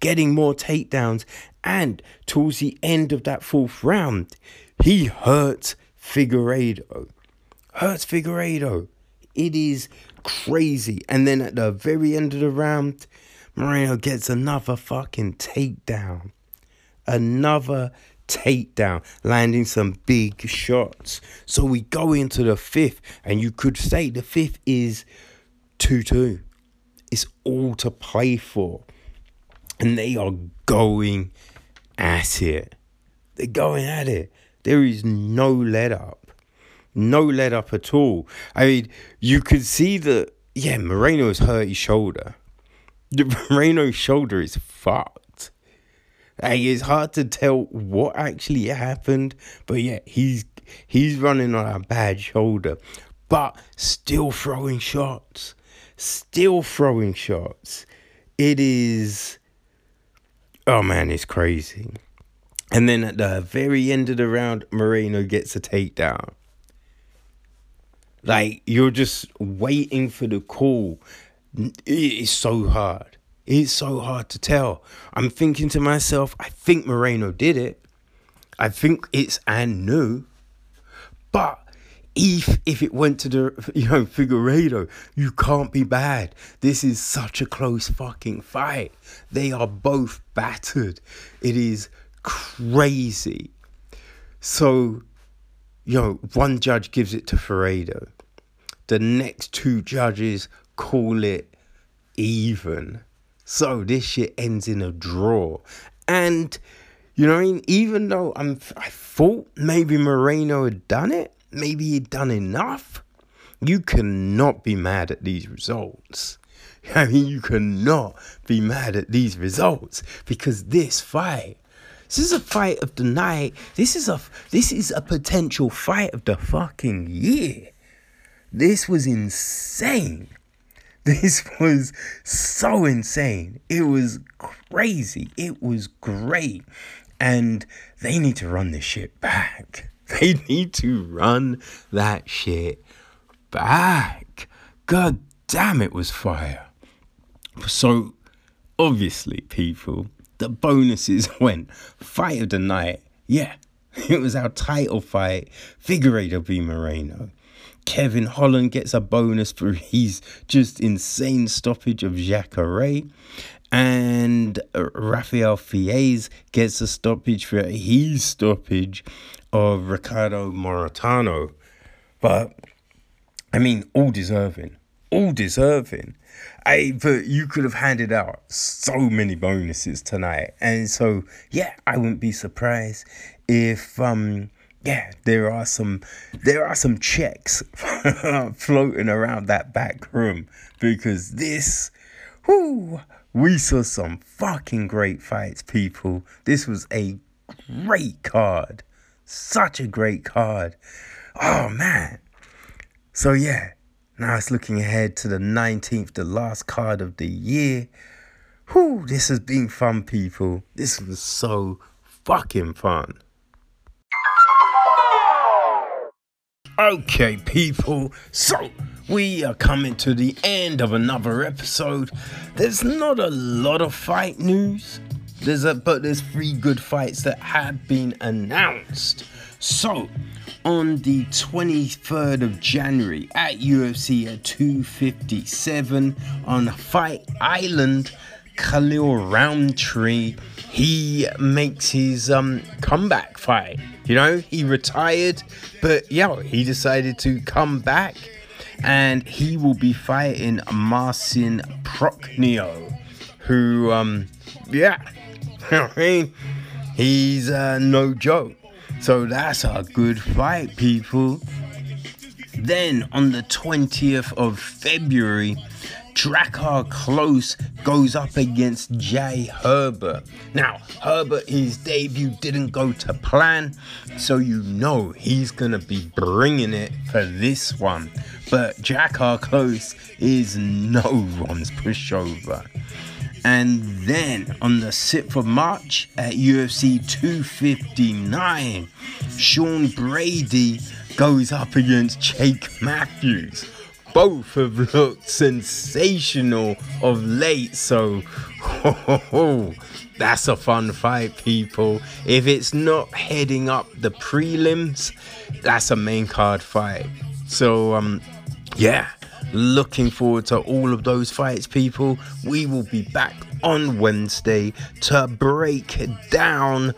Getting more takedowns. And towards the end of that fourth round, he hurts Figueiredo hurts Figueiredo. It is crazy. And then at the very end of the round, Moreno gets another fucking takedown. Another takedown, landing some big shots. So we go into the fifth, and you could say the fifth is 2 2. It's all to play for. And they are going at it. They're going at it. There is no let up no let up at all. I mean, you could see that, yeah, Moreno has hurt his shoulder. [LAUGHS] Moreno's shoulder is fucked. Like, it's hard to tell what actually happened, but yeah, he's he's running on a bad shoulder, but still throwing shots, still throwing shots. It is, oh man, it's crazy. And then at the very end of the round, Moreno gets a takedown. Like you're just waiting for the call. It is so hard. It's so hard to tell. I'm thinking to myself, I think Moreno did it. I think it's Anu. But if if it went to the [LAUGHS] you know Figueiredo, you can't be bad. This is such a close fucking fight. They are both battered. It is crazy. So, you know, one judge gives it to Figueiredo. The next two judges call it even. So this shit ends in a draw. And you know, even though I'm, I thought maybe Moreno had done it, maybe done enough. You cannot be mad at these results. [LAUGHS] I mean, you cannot be mad at these results because this fight, this is a fight of the night. This is a this is a potential fight of the fucking year. This was insane. [LAUGHS] This was so insane. It was crazy. It was great. And they need to run this shit back. [LAUGHS] They need to run that shit back. God damn, it was fire. So, obviously, people, the bonuses [LAUGHS] went fight of the night. Yeah, [LAUGHS] it was our title fight. Figueiredo v Moreno. Kevin Holland gets a bonus for his just insane stoppage of Jacare. And Rafael Fiziev gets a stoppage for his stoppage of Ricardo Moicano. But, I mean, all deserving. All deserving. I, but you could have handed out so many bonuses tonight. And so, yeah, I wouldn't be surprised if um yeah, there are some there are some checks [LAUGHS] floating around that back room because this whoo we saw some fucking great fights, people. This was a great card. Such a great card. Oh man. So yeah, now it's looking ahead to the 19th, the last card of the year. Whoo, this has been fun, people. This was so fucking fun. Okay, people, so we are coming to the end of another episode. There's not a lot of fight news. There's a but there's three good fights that have been announced. So, on the 23rd of January at UFC at 257 on Fight Island, Khalil Rountree he makes his um comeback fight. You know, he retired, but yeah, he decided to come back and he will be fighting Marcin Prachnio, who um yeah, [LAUGHS] I mean he's uh, no joke. So that's a good fight, people. Then on the 20th of February, Drakkar Klose goes up against Jai Herbert. Now, Herbert, his debut didn't go to plan, so you know he's gonna be bringing it for this one. But Drakkar Klose is no one's pushover. And then on the 6th of March at UFC 259, Sean Brady goes up against Jake Matthews both have looked sensational of late. So, that's a fun fight, people. If it's not heading up the prelims, that's a main card fight. So, um, yeah, looking forward to all of those fights, people. We will be back on Wednesday to break down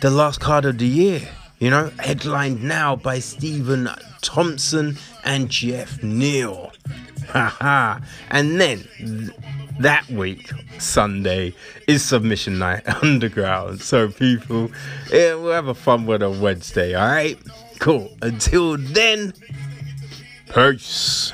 the last card of the year. You know, headlined now by Stephen Thompson and Geoff Neal. Haha. and then th- that week, Sunday, is Submission Night [LAUGHS] Underground. So, people, yeah, we'll have a fun one on Wednesday, alright? Cool. Until then, peace.